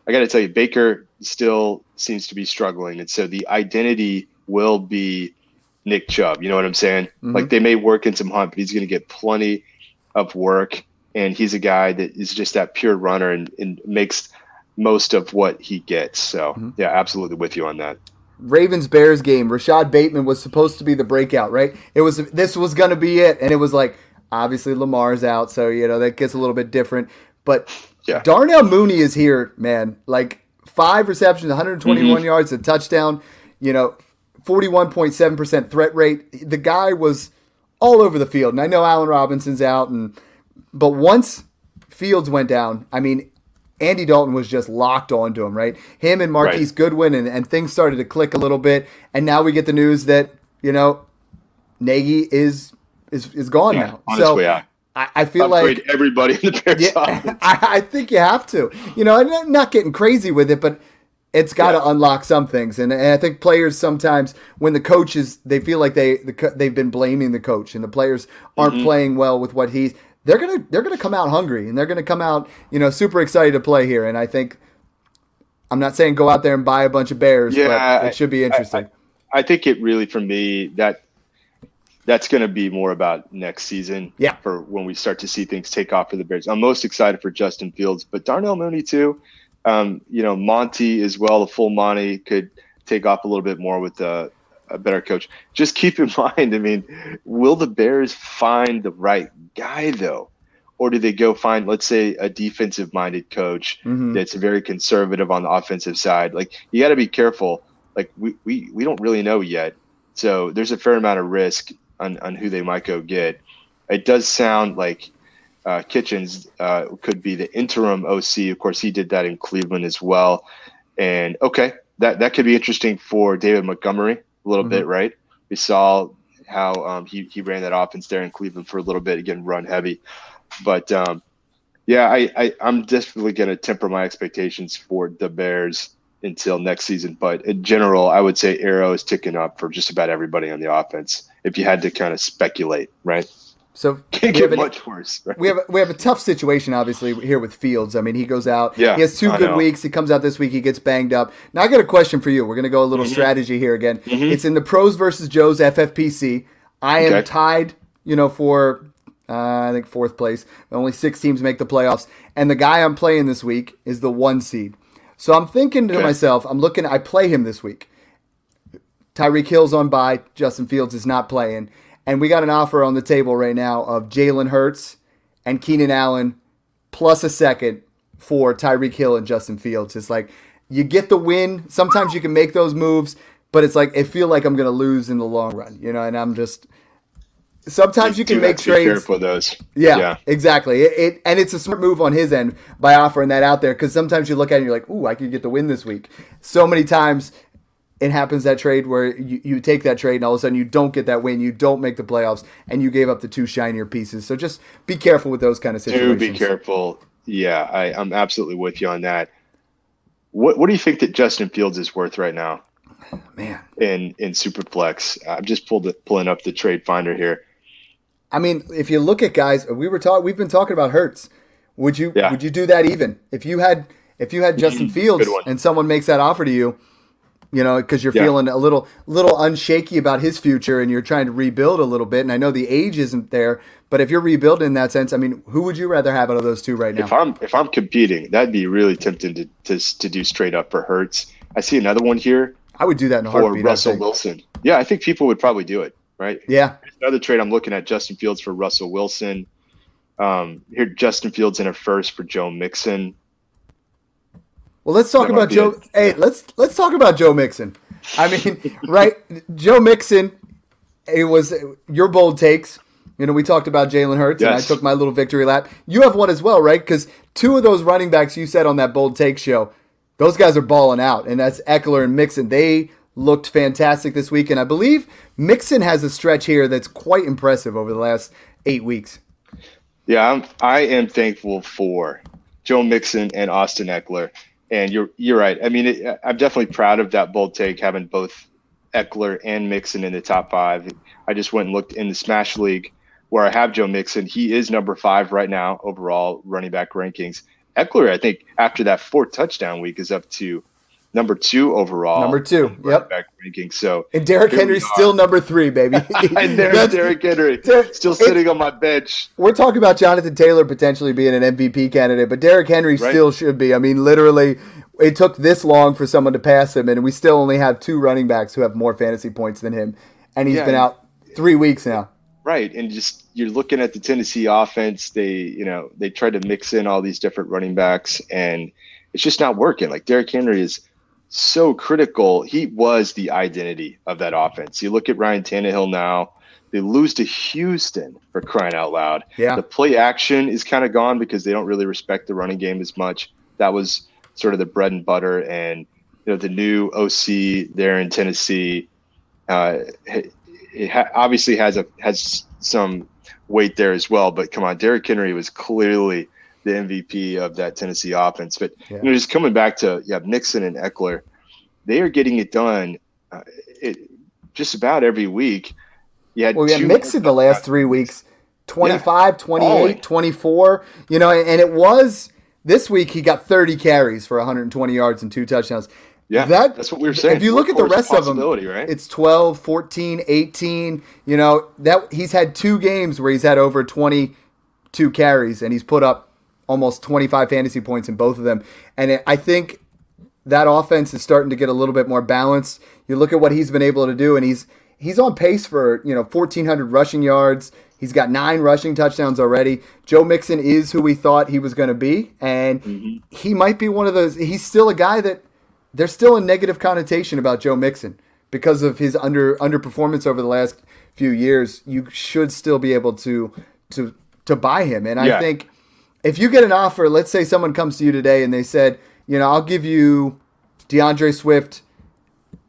I got to tell you, Baker still seems to be struggling, and so the identity will be Nick Chubb. You know what I'm saying? Mm-hmm. Like they may work in some hunt, but he's going to get plenty of work. And he's a guy that is just that pure runner and, and makes most of what he gets. So mm-hmm. yeah, absolutely with you on that. Ravens Bears game. Rashod Bateman was supposed to be the breakout, right? It was this was going to be it, and it was like obviously Lamar's out, so you know that gets a little bit different. But yeah. Darnell Mooney is here, man. Like five receptions, 121 mm-hmm. yards, a touchdown. You know, 41.7% threat rate. The guy was all over the field. And I know Allen Robinson's out and but once Fields went down, I mean, Andy Dalton was just locked onto him, right? Him and Marquise right. Goodwin and, and things started to click a little bit. And now we get the news that, you know, Nagy is is is gone yeah, now. So yeah. I, I feel Upgrade like everybody in the Bears yeah, I, I, think you have to. You know, not getting crazy with it, but it's got to yeah. unlock some things, and, and, I think players sometimes when the coaches they feel like they the, they've been blaming the coach, and the players aren't mm-hmm. playing well with what he's. They're gonna they're gonna come out hungry, and they're gonna come out you know super excited to play here, and I think. I'm not saying go out there and buy a bunch of bears, yeah, but it should be interesting. I, I, I think it really, for me, that that's going to be more about next season. Yeah. For when we start to see things take off for the Bears. I'm most excited for Justin Fields, but Darnell Mooney too. Um, you know, Monty as well, the full Monty could take off a little bit more with a, a better coach. Just keep in mind, I mean, will the Bears find the right guy though? Or do they go find, let's say, a defensive minded coach mm-hmm. that's very conservative on the offensive side? Like, you got to be careful. Like, we, we, we don't really know yet. So there's a fair amount of risk on, on who they might go get. It does sound like uh, Kitchens uh, could be the interim OC. Of course, he did that in Cleveland as well. And okay, that that could be interesting for David Montgomery a little mm-hmm. bit, right? We saw how um, he he ran that offense there in Cleveland for a little bit, again, run heavy. But um, yeah, I, I I'm definitely going to temper my expectations for the Bears until next season. But in general, I would say arrow is ticking up for just about everybody on the offense. If you had to kind of speculate, right? So can't get an, much worse. Right? We have a, we have a tough situation, obviously, here with Fields. I mean, he goes out. Yeah, he has two I good know. weeks. He comes out this week. He gets banged up. Now I got a question for you. We're gonna go a little mm-hmm. strategy here again. Mm-hmm. It's in the pros versus Joes FFPC. I am okay. tied. You know, for uh, I think fourth place. Only six teams make the playoffs, and the guy I'm playing this week is the one seed. So I'm thinking to okay. myself, I'm looking. I play him this week. Tyreek Hill's on by. Justin Fields is not playing. And we got an offer on the table right now of Jalen Hurts and Keenan Allen plus a second for Tyreek Hill and Justin Fields. It's like you get the win. Sometimes you can make those moves, but it's like it feel like I'm going to lose in the long run, you know. And I'm just sometimes you, you can make trades. Careful those. Yeah, yeah. exactly. It, it, and it's a smart move on his end by offering that out there because sometimes you look at it and you're like, "Ooh, I could get the win this week." So many times it happens that trade where you, you take that trade and all of a sudden you don't get that win, you don't make the playoffs, and you gave up the two shinier pieces. So just be careful with those kind of situations. Do be careful. Yeah, I, I'm absolutely with you on that. What What do you think that Justin Fields is worth right now? Man, in in Superflex, I'm just pulled pulling up the trade finder here. I mean, if you look at guys, we were talking, we've been talking about Hurts. Would you yeah. would you do that even if you had if you had mm-hmm. Justin Fields and someone makes that offer to you? You know, because you're yeah. feeling a little little unshaky about his future and you're trying to rebuild a little bit. And I know the age isn't there, but if you're rebuilding in that sense, I mean, who would you rather have out of those two right now? If I'm if I'm competing, that'd be really tempting to to, to do straight up for Hurts. I see another one here. I would do that in a for heartbeat. Russell Wilson. Yeah, I think people would probably do it. right? Yeah. Another trade I'm looking at Justin Fields for Russell Wilson. Um, here, Justin Fields in a first for Joe Mixon. Well, let's talk about Joe. A, hey, let's let's talk about Joe Mixon. I mean, right? Joe Mixon. It was your bold takes. You know, we talked about Jalen Hurts, yes. and I took my little victory lap. You have one as well, right? Because two of those running backs you said on that bold take show, those guys are balling out, and that's Ekeler and Mixon. They looked fantastic this week, and I believe Mixon has a stretch here that's quite impressive over the last eight weeks. Yeah, I'm, I am thankful for Joe Mixon and Austin Ekeler, and you're you're right. I mean, it, I'm definitely proud of that bold take having both Ekeler and Mixon in the top five. I just went and looked in the Smash League where I have Joe Mixon. He is number five right now overall running back rankings. Ekeler, I think, after that four touchdown week, is up to number two overall. Number two, yep. Back ranking. So and Derrick Henry's still number three, baby. and there's Derrick Henry still sitting on my bench. We're talking about Jonathan Taylor potentially being an MVP candidate, but Derrick Henry right. still should be. I mean, literally, it took this long for someone to pass him, and we still only have two running backs who have more fantasy points than him, and he's yeah, been out three weeks now. Right, and just you're looking at the Tennessee offense. They, you know, they tried to mix in all these different running backs, and it's just not working. Like Derrick Henry is so critical. He was the identity of that offense. You look at Ryan Tannehill now. They lose to Houston for crying out loud. Yeah. The play action is kind of gone because they don't really respect the running game as much. That was sort of the bread and butter. And you know the new OC there in Tennessee, uh, it ha- obviously has a has some weight there as well. But come on, Derrick Henry was clearly the MVP of that Tennessee offense. But yeah. you know, just coming back to yeah, Mixon and Ekeler, they are getting it done. Uh, it, just about every week. Had well, yeah, Mixon the last three weeks 25, yeah. 28, 24. You know, and it was this week he got 30 carries for 120 yards and two touchdowns. Yeah, that, that's what we were saying. If you look at the rest of them, right? it's 12, 14, 18. You know, that he's had two games where he's had over 22 carries and he's put up almost 25 fantasy points in both of them. And it, I think that offense is starting to get a little bit more balanced. You look at what he's been able to do and he's he's on pace for, you know, 1400 rushing yards. He's got nine rushing touchdowns already. Joe Mixon is who we thought he was going to be, and mm-hmm. he might be one of those. He's still a guy that there's still a negative connotation about Joe Mixon because of his under underperformance over the last few years. You should still be able to to to buy him, and yeah. I think if you get an offer, let's say someone comes to you today and they said, you know, I'll give you DeAndre Swift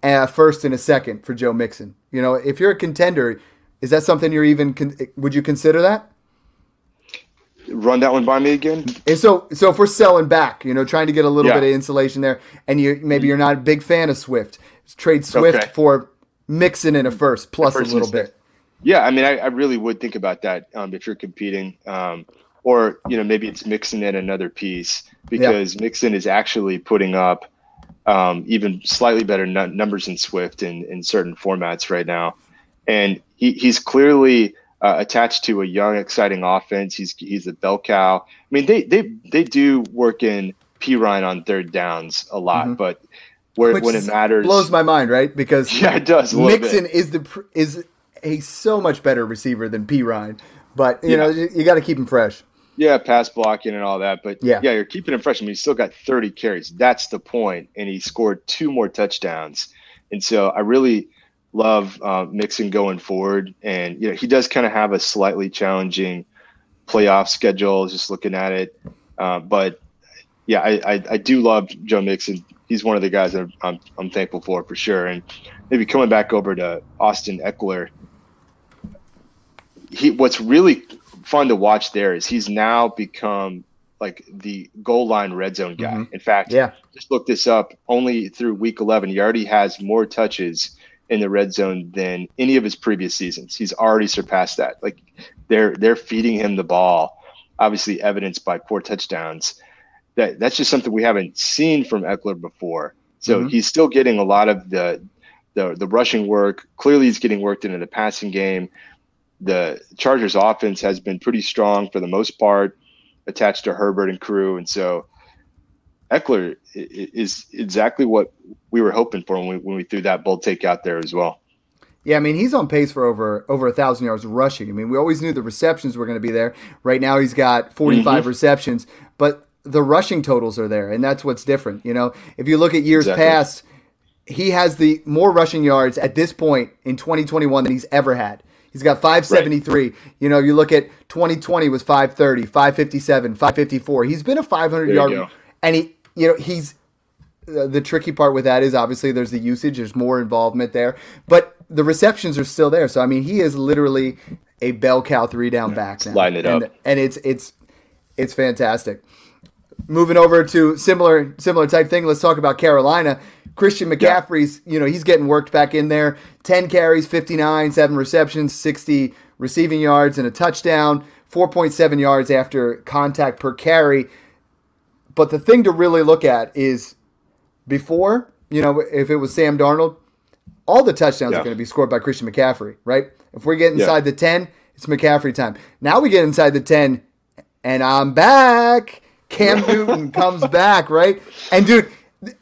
a first and a second for Joe Mixon. You know, if you're a contender, is that something you're even con- would you consider that? run that one by me again? And so, so if we're selling back, you know, trying to get a little yeah. bit of insulation there, and you maybe you're not a big fan of Swift, trade Swift okay. for Mixon in a first plus a, first a little bit. Yeah, I mean, I, I, really would think about that um, if you're competing, um, or you know, maybe it's mixing in another piece because yeah. Mixon is actually putting up um, even slightly better n- numbers in Swift in in certain formats right now, and he, he's clearly uh, attached to a young, exciting offense. He's he's a bell cow. I mean, they they they do work in Perine on third downs a lot, mm-hmm. but where Which when it matters, blows my mind, right? Because yeah, it does. Mixon bit. is the is a so much better receiver than Perine, but you yeah. know you, you got to keep him fresh. Yeah, pass blocking and all that, but yeah, yeah, you're keeping him fresh. I mean, he's still got 30 carries. That's the point, and he scored two more touchdowns. And so I really love uh, Mixon going forward. And you know, he does kind of have a slightly challenging playoff schedule. Just looking at it, uh, but yeah, I, I, I do love Joe Mixon. He's one of the guys that I'm I'm thankful for for sure. And maybe coming back over to Austin Ekeler, he what's really fun to watch there is he's now become like the goal line red zone guy. Mm-hmm. In fact, yeah, just look this up. Only through week 11, he already has more touches in the red zone than any of his previous seasons. He's already surpassed that. Like they're they're feeding him the ball, obviously evidenced by four touchdowns. That that's just something we haven't seen from Ekeler before. So mm-hmm. he's still getting a lot of the the the rushing work. Clearly, he's getting worked into the passing game. The Chargers' offense has been pretty strong for the most part, attached to Herbert and crew, and so Ekeler is exactly what we were hoping for when we when we threw that bold take out there as well. Yeah, I mean he's on pace for over over a thousand yards rushing. I mean we always knew the receptions were going to be there. Right now he's got 45 mm-hmm. receptions, but the rushing totals are there, and that's what's different. You know, if you look at years exactly. past, he has the more rushing yards at this point in 2021 than he's ever had. He's got 573. Right. You know, you look at 2020 was 530, 557, 554. He's been a 500 yard, and he, you know, he's uh, the tricky part with that is obviously there's the usage, there's more involvement there, but the receptions are still there. So I mean, he is literally a bell cow three down back now, lining it and, up, and it's it's it's fantastic. Moving over to similar similar type thing, let's talk about Carolina. Christian McCaffrey's, you know, he's getting worked back in there. 10 carries, 59, 7 receptions, 60 receiving yards, and a touchdown. 4.7 yards after contact per carry. But the thing to really look at is before, you know, if it was Sam Darnold, all the touchdowns yeah. are going to be scored by Christian McCaffrey, right? If we get inside yeah. the 10, it's McCaffrey time. Now we get inside the 10, and I'm back. Cam Newton comes back, right? And dude,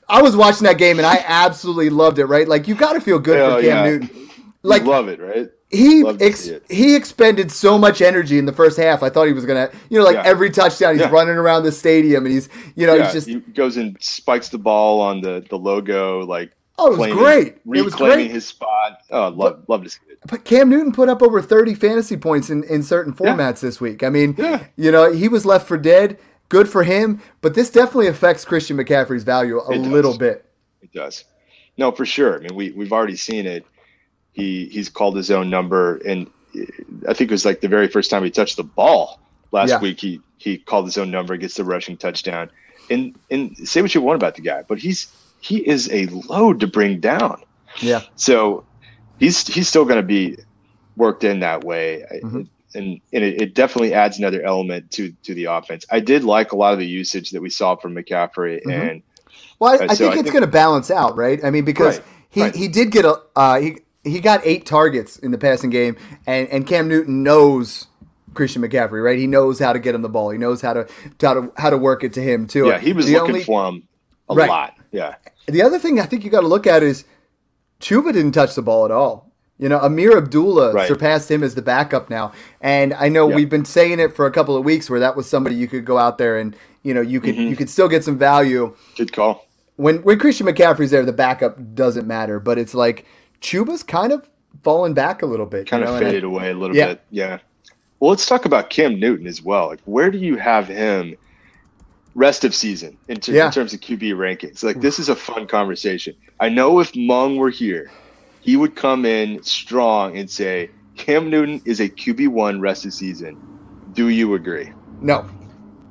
I was watching that game and I absolutely loved it. Right, like you got to feel good Hell for Cam yeah. Newton. Like you love it, right? He ex- he expended so much energy in the first half. I thought he was gonna, you know, like yeah. every touchdown, he's yeah. running around the stadium and he's, you know, he's just he goes and spikes the ball on the the logo, like Oh, it was great. Reclaiming it was great. his spot. Oh, love, but, love to see it. But Cam Newton put up over 30 fantasy points in, in certain formats yeah. this week. I mean, yeah. you know, he was left for dead good for him, but this definitely affects Christian McCaffrey's value a little bit. It does. No, for sure. I mean, we we've already seen it. He he's called his own number, and I think it was like the very first time he touched the ball last yeah. week. He he called his own number, gets the rushing touchdown, and and say what you want about the guy, but he's he is a load to bring down. Yeah. So he's he's still going to be worked in that way. Mm-hmm and, and it, it, definitely adds another element to to the offense. I did like a lot of the usage that we saw from McCaffrey, mm-hmm. and well, I, uh, I so think I it's going to balance out, right? I mean, because right, he right. he did get a uh, he he got eight targets in the passing game, and and Cam Newton knows. Christian McCaffrey, right? He knows how to get him the ball. He knows how to how to how to work it to him too. Yeah, he was the looking only, for him a right. lot. Yeah. The other thing I think you got to look at is Chuba didn't touch the ball at all. You know, Ameer Abdullah right. surpassed him as the backup now. And I know yep. we've been saying it for a couple of weeks where that was somebody you could go out there and, you know, you could mm-hmm. you could still get some value. Good call. When when Christian McCaffrey's there, the backup doesn't matter, but it's like Chuba's kind of fallen back a little bit. Kind you know? of faded away a little yeah. bit. Yeah. Well, let's talk about Cam Newton as well. Like where do you have him rest of season in, ter- yeah. in terms of QB rankings? Like this is a fun conversation. I know if Mung were here, he would come in strong and say, Cam Newton is a QB1 rest of season. Do you agree? No.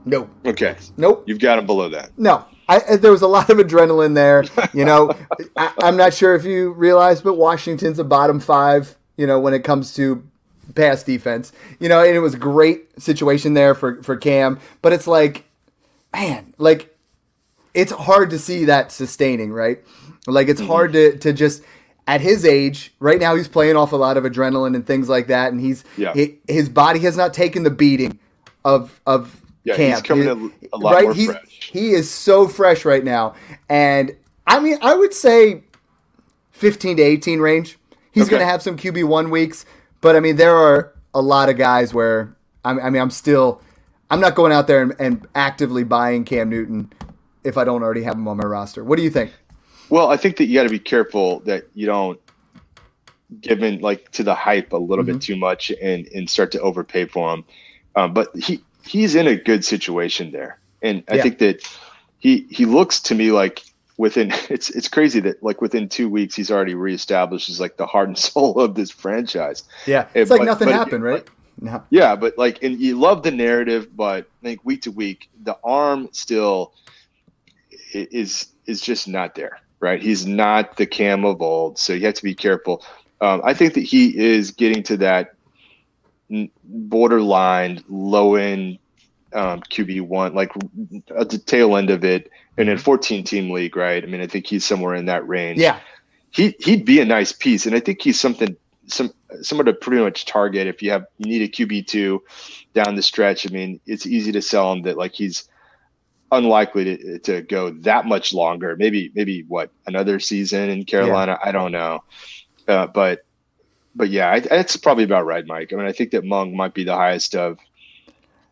No. Okay. Nope. You've got him below that. No. I, there was a lot of adrenaline there. You know, I, am not sure if you realize, but Washington's a bottom five, you know, when it comes to pass defense. You know, and it was a great situation there for, for Cam. But it's like, man, like, it's hard to see that sustaining, right? Like, it's mm-hmm. hard to, to just – at his age, right now he's playing off a lot of adrenaline and things like that, and he's yeah. he, his body has not taken the beating of of yeah, camp. He's coming he, a, lot right? more he's, fresh. He is so fresh right now, and I mean, I would say fifteen to eighteen range. He's okay. going to have some QB one weeks, but I mean, there are a lot of guys where I mean, I'm still I'm not going out there and, and actively buying Cam Newton if I don't already have him on my roster. What do you think? Well, I think that you got to be careful that you don't give in like to the hype a little mm-hmm. bit too much and and start to overpay for him. Um, but he he's in a good situation there, and I yeah. think that he he looks to me like within it's it's crazy that like within two weeks he's already reestablished as like the heart and soul of this franchise. Yeah, it's like nothing but happened, right? no. Yeah, but like, and you love the narrative, but I think week to week the arm still is is just not there right? He's not the Cam of old, so you have to be careful. Um, I think that he is getting to that borderline low end um, QB one, like at the tail end of it, and in a 14 team league, right? I mean, I think he's somewhere in that range. Yeah, he he'd be a nice piece, and I think he's something some someone to pretty much target if you have you need a QB two down the stretch. I mean, it's easy to sell him that like he's unlikely to, to go that much longer. Maybe maybe what another season in Carolina. Yeah. I don't know, uh, but but yeah, I, that's probably about right, Mike. I mean, I think that Mung might be the highest of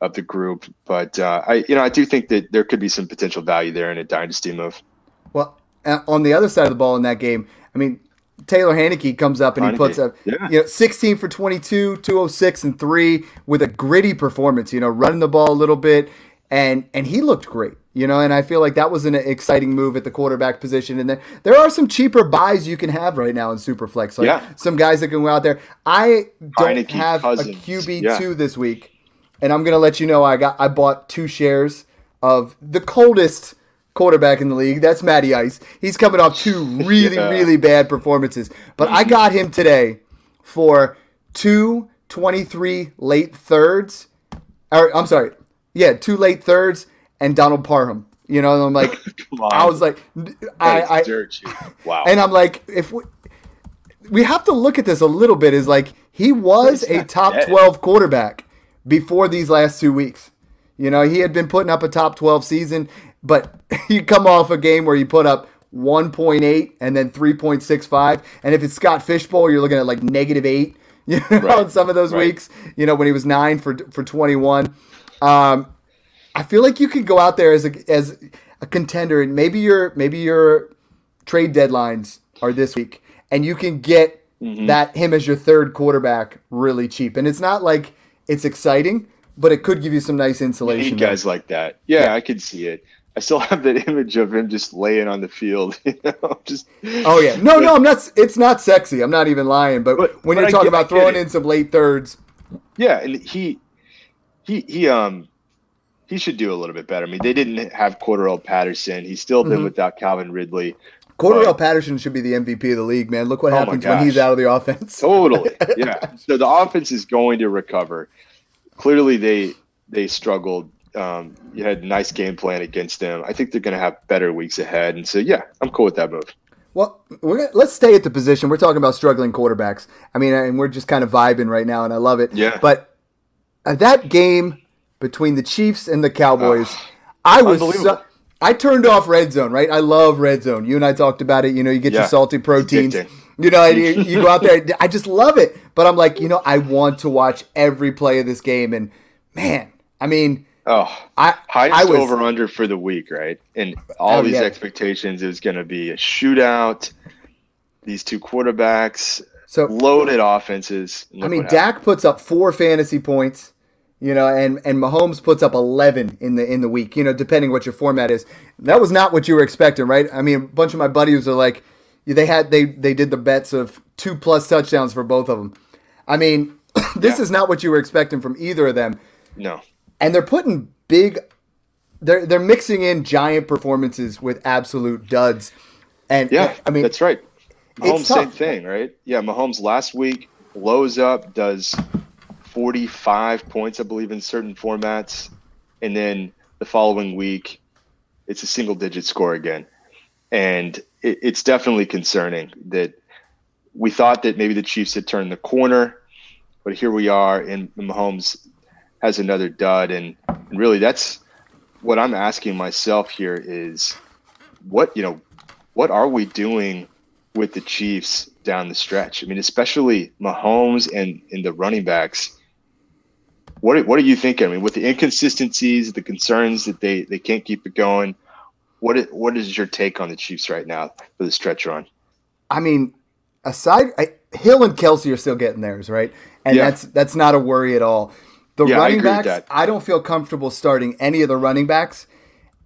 of the group, but uh, I, you know, I do think that there could be some potential value there in a dynasty move. Well, on the other side of the ball in that game, I mean, Taylor Heinicke comes up and he puts up yeah. you know 16 for 22, 206 and 3 with a gritty performance, you know, running the ball a little bit and and he looked great. You know, and I feel like that was an exciting move at the quarterback position. And there, there are some cheaper buys you can have right now in Superflex. Like yeah. some guys that can go out there. I don't have Cousins. a QB yeah. two this week, and I'm gonna let you know I got I bought two shares of the coldest quarterback in the league. That's Matty Ice. He's coming off two really, yeah. really bad performances. But I got him today for two 23 late thirds. Or I'm sorry. Yeah, two late thirds and Donald Parham. You know, and I'm like, I was like, I, I, wow. And I'm like, if we, we have to look at this a little bit, is like he was a top dead. 12 quarterback before these last two weeks. You know, he had been putting up a top 12 season, but you come off a game where you put up 1.8 and then 3.65. And if it's Scott Fish Bowl, you're looking at like negative eight, you know, right. on some of those right. weeks, you know, when he was nine for, for 21. Um, I feel like you could go out there as a as a contender, and maybe your maybe your trade deadlines are this week, and you can get mm-hmm. that him as your third quarterback really cheap. And it's not like it's exciting, but it could give you some nice insulation. guys like that, yeah, yeah, I could see it. I still have that image of him just laying on the field, you know, just. Oh yeah, no, but, no, I'm not. It's not sexy. I'm not even lying. But, but when but you're talking get, about throwing in some late thirds, yeah, and he, he, he, um, he should do a little bit better. I mean, they didn't have Cordarrelle Patterson. He's still been mm-hmm. without Calvin Ridley. Cordarrelle Patterson should be the MVP of the league, man. Look what oh happens when he's out of the offense. totally. Yeah. So the offense is going to recover. Clearly, they they struggled. Um, you had a nice game plan against them. I think they're going to have better weeks ahead. And so, yeah, I'm cool with that move. Well, gonna, let's stay at the position. We're talking about struggling quarterbacks. I mean, and we're just kind of vibing right now, and I love it. Yeah. But Uh, that game between the Chiefs and the Cowboys. Oh, I was so, I turned off red zone, right? I love red zone. You and I talked about it. You know, you get yeah. your salty proteins. You know, you, you go out there. I just love it. But I'm like, you know, I want to watch every play of this game. And man, I mean, oh, I highest I was, over under for the week, right? And all oh, these yeah. expectations is going to be a shootout. These two quarterbacks, so loaded offenses. I mean, Dak puts up four fantasy points you know, and and Mahomes puts up 11 in the in the week, you know, depending what your format is. That was not what you were expecting, right? I mean, a bunch of my buddies are like, they had they they did the bets of two plus touchdowns for both of them. I mean, this yeah. is not what you were expecting from either of them. No, and they're putting big, they're they're mixing in giant performances with absolute duds. And yeah, I mean, that's right. Mahomes same thing, right? Yeah, Mahomes last week blows up, does 45 points, I believe, in certain formats. And then the following week, it's a single digit score again. And it, it's definitely concerning that we thought that maybe the Chiefs had turned the corner, but here we are, and Mahomes has another dud. And, and really, that's what I'm asking myself here is what, you know, what are we doing with the Chiefs down the stretch? I mean, especially Mahomes and, in the running backs what what are you thinking? I mean, with the inconsistencies, the concerns that they they can't keep it going, what is, what is your take on the Chiefs right now for the stretch run? I mean, aside I, Hill and Kelsey are still getting theirs, right? And yeah. that's that's not a worry at all. The yeah, running backs, I don't feel comfortable starting any of the running backs.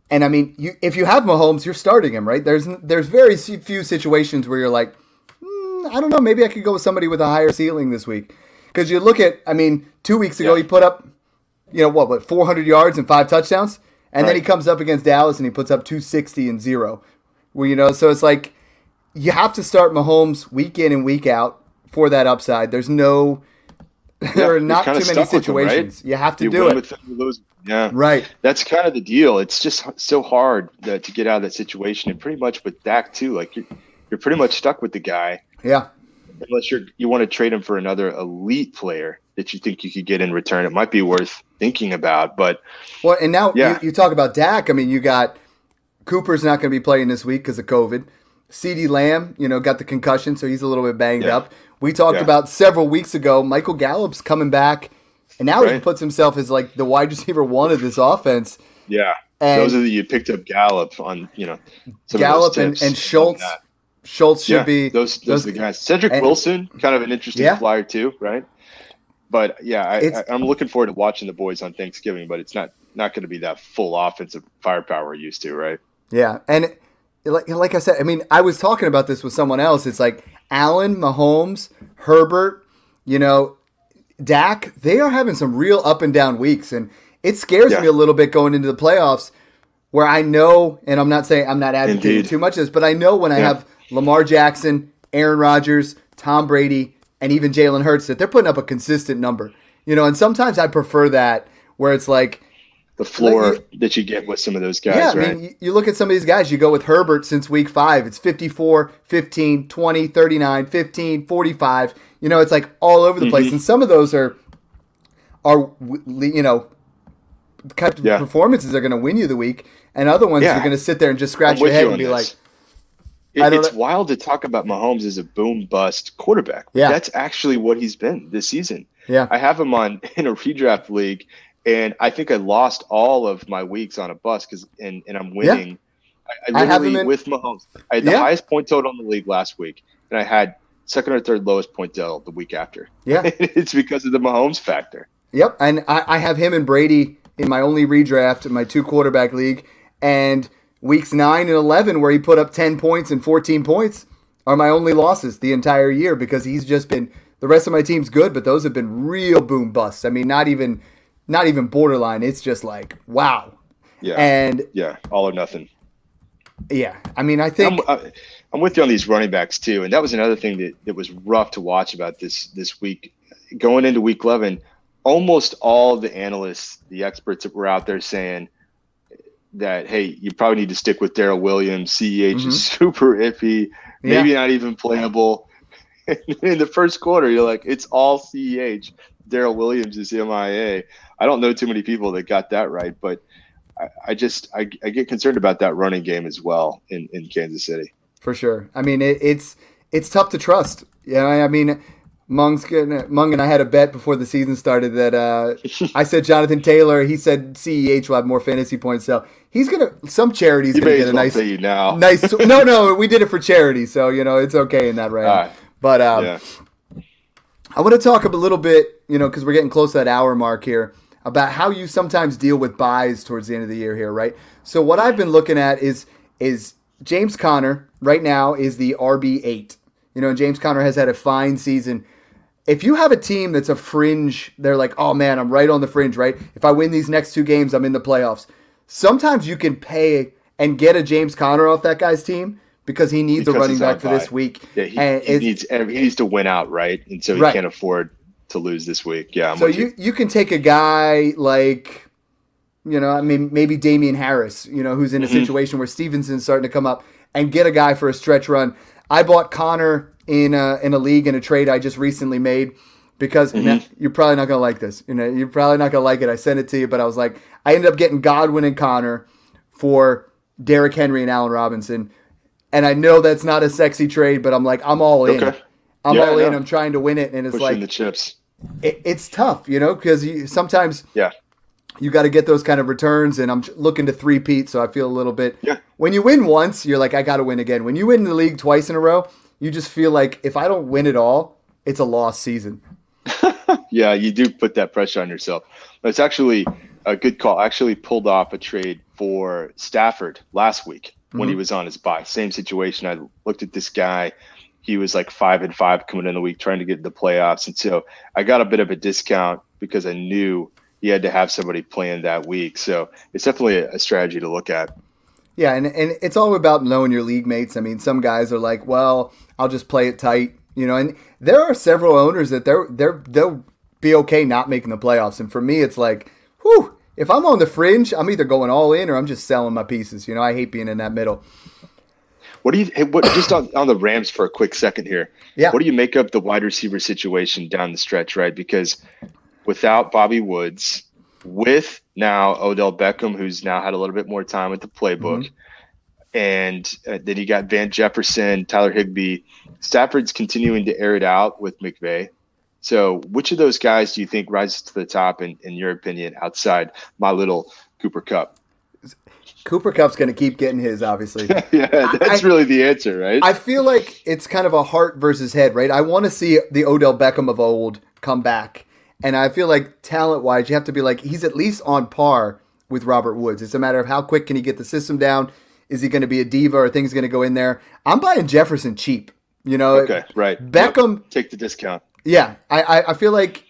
And I mean, you if you have Mahomes, you're starting him, right? There's there's very few situations where you're like, mm, I don't know, maybe I could go with somebody with a higher ceiling this week. Because you look at, I mean, two weeks ago yeah. he put up, you know what, what, 400 yards and five touchdowns, and right. then he comes up against Dallas and he puts up 260 and zero. Well, you know, so it's like you have to start Mahomes week in and week out for that upside. There's no, there are not too many situations. Him, right? You have to you do it. lose. Yeah, right. That's kind of the deal. It's just so hard to, to get out of that situation, and pretty much with Dak too. Like you're, you're pretty much stuck with the guy. Yeah unless you're you want to trade him for another elite player that you think you could get in return, it might be worth thinking about. But well, and now yeah. you, you talk about Dak. I mean, you got Cooper's not going to be playing this week because of COVID. CeeDee Lamb, you know, got the concussion, so he's a little bit banged yeah. up. We talked yeah. about several weeks ago. Michael Gallup's coming back, and now right. he puts himself as like the wide receiver one of this offense. Yeah, and those are the you picked up Gallup on you know Gallup and, and Schultz. Schultz should yeah, be those, those, those are the guys. Cedrick and, Wilson, kind of an interesting yeah. flyer too, right? But yeah, I, am looking forward to watching the boys on Thanksgiving. But it's not not going to be that full offensive firepower we're used to, right? Yeah, and like like I said, I mean, I was talking about this with someone else. It's like Allen, Mahomes, Herbert, you know, Dak. They are having some real up and down weeks, and it scares yeah. me a little bit going into the playoffs. Where I know, and I'm not saying I'm not advocating Indeed. too much of this, but I know when I have Lamar Jackson, Aaron Rodgers, Tom Brady, and even Jalen Hurts that they're putting up a consistent number. You know, and sometimes I prefer that where it's like the floor like, that you get with some of those guys, yeah, right? I mean, you look at some of these guys, you go with Herbert since week 5, it's 54, 15, 20, 39, 15, 45. You know, it's like all over the mm-hmm. place and some of those are are you know, kind of yeah. performances are going to win you the week and other ones yeah. you're going to sit there and just scratch your head you and be this. like it, it's know. wild to talk about Mahomes as a boom bust quarterback. Yeah. That's actually what he's been this season. Yeah. I have him on in a redraft league, and I think I lost all of my weeks on a bus because and, and I'm winning. Yeah. I, I literally in, with Mahomes. I had the yeah. highest point total in the league last week, and I had second or third lowest point total the week after. Yeah. it's because of the Mahomes factor. Yep. And I, I have him and Brady in my only redraft in my two quarterback league. And weeks 9 and 11 where he put up 10 points and 14 points are my only losses the entire year because he's just been the rest of my team's good but those have been real boom busts i mean not even not even borderline it's just like wow yeah and yeah all or nothing yeah i mean i think I'm, I, I'm with you on these running backs too and that was another thing that, that was rough to watch about this this week going into week 11 almost all the analysts the experts that were out there saying that hey, you probably need to stick with Darrel Williams. CEH mm-hmm. is super iffy, maybe yeah. not even playable. in the first quarter, you're like, it's all CEH. Darrel Williams is the MIA. I don't know too many people that got that right, but I, I just I, I, get concerned about that running game as well in, in Kansas City. For sure. I mean, it, it's it's tough to trust. Yeah, I mean, Mung's gonna, Mung and I had a bet before the season started that uh, I said Jonathan Taylor. He said CEH will have more fantasy points. So he's gonna some charities gonna get a nice nice. no, no, we did it for charity, so you know it's okay in that round. Right. But um, yeah. I want to talk a little bit, you know, because we're getting close to that hour mark here about how you sometimes deal with buys towards the end of the year here, right? So what I've been looking at is is James Conner right now is the RB eight. You know, James Conner has had a fine season if you have a team that's a fringe, they're like, oh man, I'm right on the fringe, right? If I win these next two games, I'm in the playoffs. Sometimes you can pay and get a James Conner off that guy's team because he needs because a running back for this week. Yeah, he, and he needs he needs to win out, right? And so he right. can't afford to lose this week. Yeah. I'm so you, you you can take a guy like, you know, I mean, maybe Damien Harris, you know, who's in a mm-hmm. situation where Stevenson's starting to come up and get a guy for a stretch run. I bought Conner in a, in a league in a trade I just recently made because mm-hmm. you're probably not gonna like this. You know, you're probably not gonna like it. I sent it to you, but I was like, I ended up getting Godwin and Conner for Derrick Henry and Allen Robinson, and I know that's not a sexy trade, but I'm like, I'm all in. Okay. I'm yeah, all in. I'm trying to win it, and it's Pushing like the chips. It, it's tough, you know, because you sometimes yeah you got to get those kind of returns and i'm looking to three peat so i feel a little bit yeah. when you win once you're like i got to win again when you win the league twice in a row you just feel like if I don't win it all, it's a lost season. yeah, you do put that pressure on yourself. But it's actually a good call. I actually pulled off a trade for Stafford last week when mm-hmm. he was on his bye. Same situation. I looked at this guy. He was like five and five coming in the week, trying to get the playoffs. And so I got a bit of a discount because I knew he had to have somebody playing that week. So it's definitely a, a strategy to look at. Yeah, and, and it's all about knowing your league mates. I mean, some guys are like, well, I'll just play it tight, you know. And there are several owners that they're they're they'll be okay not making the playoffs. And for me, it's like, whew, if I'm on the fringe, I'm either going all in or I'm just selling my pieces. You know, I hate being in that middle. What do you what just on, on the Rams for a quick second here? Yeah. What do you make of the wide receiver situation down the stretch, right? Because without Bobby Woods, with now Odell Beckham, who's now had a little bit more time with the playbook, mm-hmm. and uh, then you got Van Jefferson, Tyler Higbee. Stafford's continuing to air it out with McVay. So, which of those guys do you think rises to the top, in, in your opinion, outside my little Cooper Kupp? Cooper Kupp's going to keep getting his, obviously. yeah, that's I, really the answer, right? I feel like it's kind of a heart versus head, right? I want to see the Odell Beckham of old come back. And I feel like talent wise, you have to be like, he's at least on par with Robert Woods. It's a matter of how quick can he get the system down? Is he going to be a diva or things going to go in there? I'm buying Jefferson cheap. You know, okay, right. Beckham yep. take the discount. Yeah, I, I, I feel like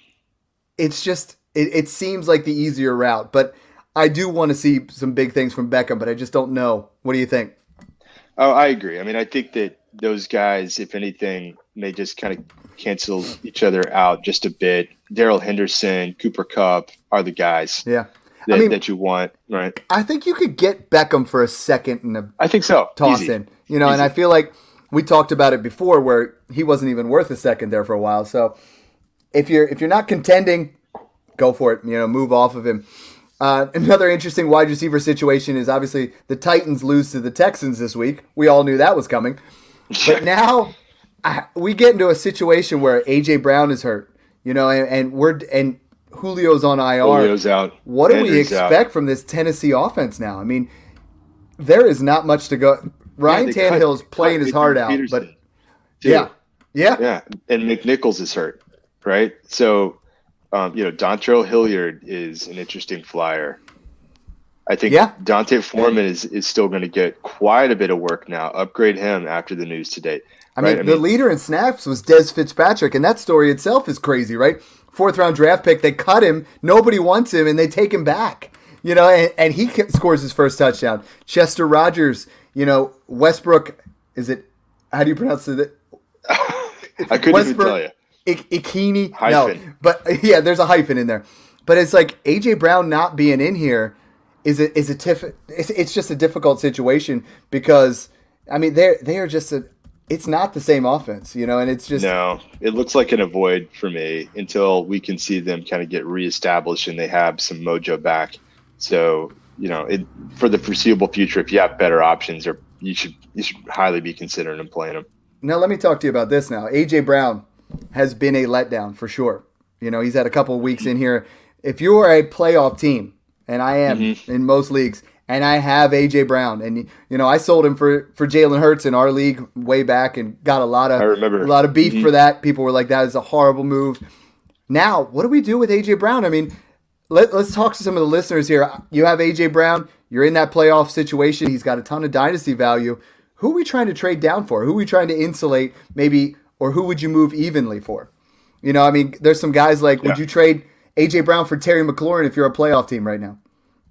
it's just it, it seems like the easier route, but I do want to see some big things from Beckham, but I just don't know. What do you think? Oh, I agree. I mean, I think that those guys, if anything, may just kind of cancel each other out just a bit. Darrell Henderson, Cooper Kupp are the guys. Yeah. That, I mean, that you want, right? I think you could get Beckham for a second and a I think so. Toss Easy. in. You know, Easy. and I feel like we talked about it before where he wasn't even worth a second there for a while. So if you're if you're not contending, go for it. You know, move off of him. Uh, another interesting wide receiver situation is obviously the Titans lose to the Texans this week. We all knew that was coming, but now I, we get into a situation where AJ Brown is hurt. You know, and, and we're and Julio's on IR. Julio's out. What do we expect out. from this Tennessee offense now? I mean, there is not much to go. Ryan yeah, Tannehill's cut, playing cut his heart out, Peterson, but too. yeah, yeah, yeah. And McNichols is hurt, right? So, um, you know, Dontrell Hilliard is an interesting flyer. I think yeah. D'Onta Foreman is, is still going to get quite a bit of work now. Upgrade him after the news today. I mean, I the mean, leader in snaps was Dez Fitzpatrick, and that story itself is crazy, right? Fourth round draft pick, they cut him, nobody wants him, and they take him back. You know, and, and he scores his first touchdown. Chester Rogers you know, Westbrook, is it, how do you pronounce it? I couldn't Westbrook, even tell you. I- Ikini? Hyphen. No, but yeah, there's a hyphen in there. But it's like AJ Brown not being in here is a, is a tiff- it's, it's just a difficult situation because I mean they're they are just a it's not the same offense, you know, and it's just no. It looks like an avoid for me until we can see them kind of get reestablished and they have some mojo back. So you know, it, for the foreseeable future, if you have better options, or you should you should highly be considering and playing them. Now, let me talk to you about this. Now, AJ Brown has been a letdown for sure. You know, he's had a couple weeks in here. If you are a playoff team, and I am mm-hmm. in most leagues, and I have AJ Brown, and you know, I sold him for for Jalen Hurts in our league way back, and got a lot of I remember. a lot of beef mm-hmm. for that. People were like, "That is a horrible move." Now, what do we do with AJ Brown? I mean, let, us talk to some of the listeners here. You have AJ Brown. You're in that playoff situation. He's got a ton of dynasty value. Who are we trying to trade down for? Who are we trying to insulate, maybe, or who would you move evenly for? You know, I mean, there's some guys like, yeah. would you trade AJ Brown for Terry McLaurin if you're a playoff team right now?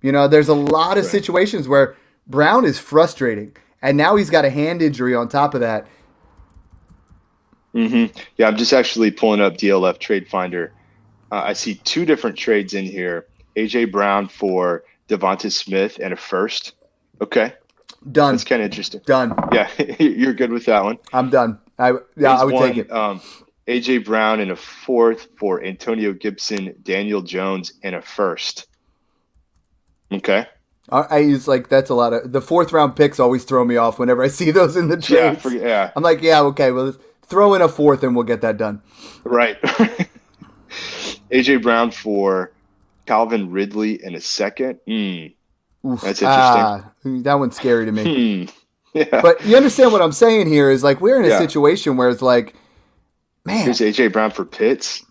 You know, there's a lot of right. situations where Brown is frustrating, and now he's got a hand injury on top of that. Mm-hmm. Yeah, I'm just actually pulling up DLF Trade Finder uh, I see two different trades in here. AJ Brown for Devonta Smith and a first. Okay. Done. That's kind of interesting. Done. Yeah, you're good with that one. I'm done. I yeah, I would one, take it. Um, AJ Brown and a fourth for Antonio Gibson, Daniel Jones, and a first. Okay. I, I use like that's a lot of the fourth round picks always throw me off whenever I see those in the trades. Yeah, for, yeah. I'm like, yeah, okay, well, throw in a fourth and we'll get that done. Right. AJ Brown for Calvin Ridley in a second. Mm, that's interesting. Ah, that one's scary to me. Hmm. Yeah. But you understand what I'm saying here is like we're in a yeah. situation where it's like, man, here's AJ Brown for Pitts.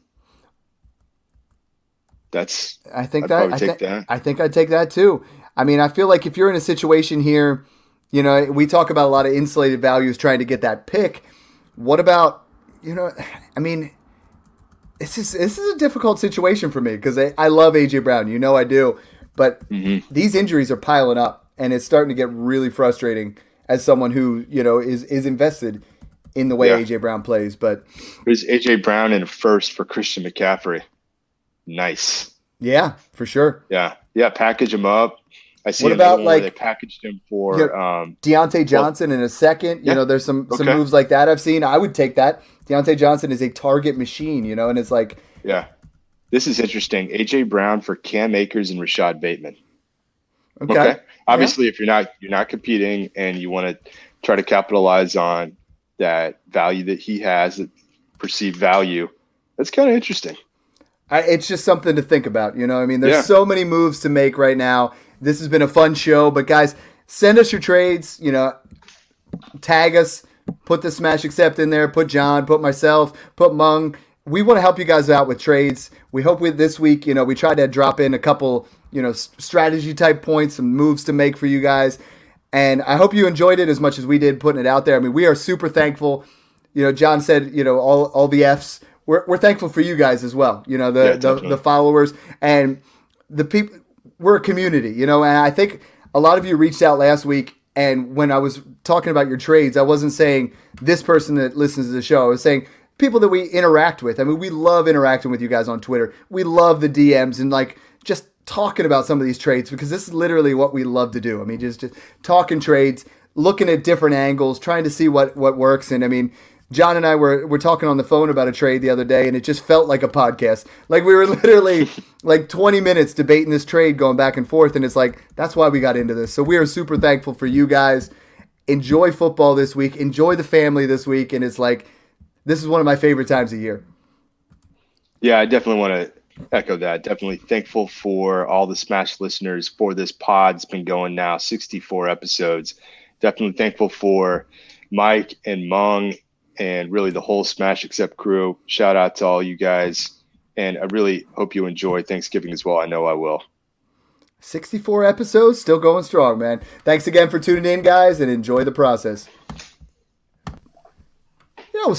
That's I think I'd that I, th- that I think I'd take that too. I mean, I feel like if you're in a situation here, you know, we talk about a lot of insulated values trying to get that pick. What about, you know, I mean, this is this is a difficult situation for me because I, I love AJ Brown, you know I do, but mm-hmm. these injuries are piling up, and it's starting to get really frustrating as someone who you know is is invested in the way yeah. AJ Brown plays. But there's AJ Brown in first for Christian McCaffrey. Nice. Yeah, for sure. Yeah, yeah. Package him up. I see. What about like they packaged him for you know, um, Diontae Johnson well, in a second? You yeah. know, there's some some okay. moves like that I've seen. I would take that. Diontae Johnson is a target machine, you know, and it's like yeah, this is interesting. AJ Brown for Cam Akers and Rashod Bateman. Okay. okay. Obviously, yeah. if you're not you're not competing and you want to try to capitalize on that value that he has, that perceived value, that's kind of interesting. I, it's just something to think about. You know, I mean, there's yeah. so many moves to make right now. This has been a fun show, but guys, send us your trades. You know, tag us, put the smash accept in there, put John, put myself, put Mung. We want to help you guys out with trades. We hope with this week, you know, we tried to drop in a couple, you know, strategy type points, some moves to make for you guys. And I hope you enjoyed it as much as we did putting it out there. I mean, we are super thankful. You know, John said, you know, all, all the F's. We're, we're thankful for you guys as well. You know, the, yeah, the, the followers and the people. We're a community, you know, and I think a lot of you reached out last week and when I was talking about your trades, I wasn't saying this person that listens to the show. I was saying people that we interact with. I mean, we love interacting with you guys on Twitter. We love the DMs and like just talking about some of these trades because this is literally what we love to do. I mean, just just talking trades, looking at different angles, trying to see what what works. And I mean, John and I were were talking on the phone about a trade the other day, and it just felt like a podcast. Like we were literally like 20 minutes debating this trade, going back and forth, and it's like that's why we got into this. So we are super thankful for you guys. Enjoy football this week. Enjoy the family this week, and it's like this is one of my favorite times of year. Yeah, I definitely want to echo that. Definitely thankful for all the Smash listeners for this pod. It's been going now 64 episodes. Definitely thankful for Mike and Mung and really the whole Smash Accept crew. Shout out to all you guys. And I really hope you enjoy Thanksgiving as well. I know I will. 64 episodes, still going strong, man. Thanks again for tuning in, guys, and enjoy the process.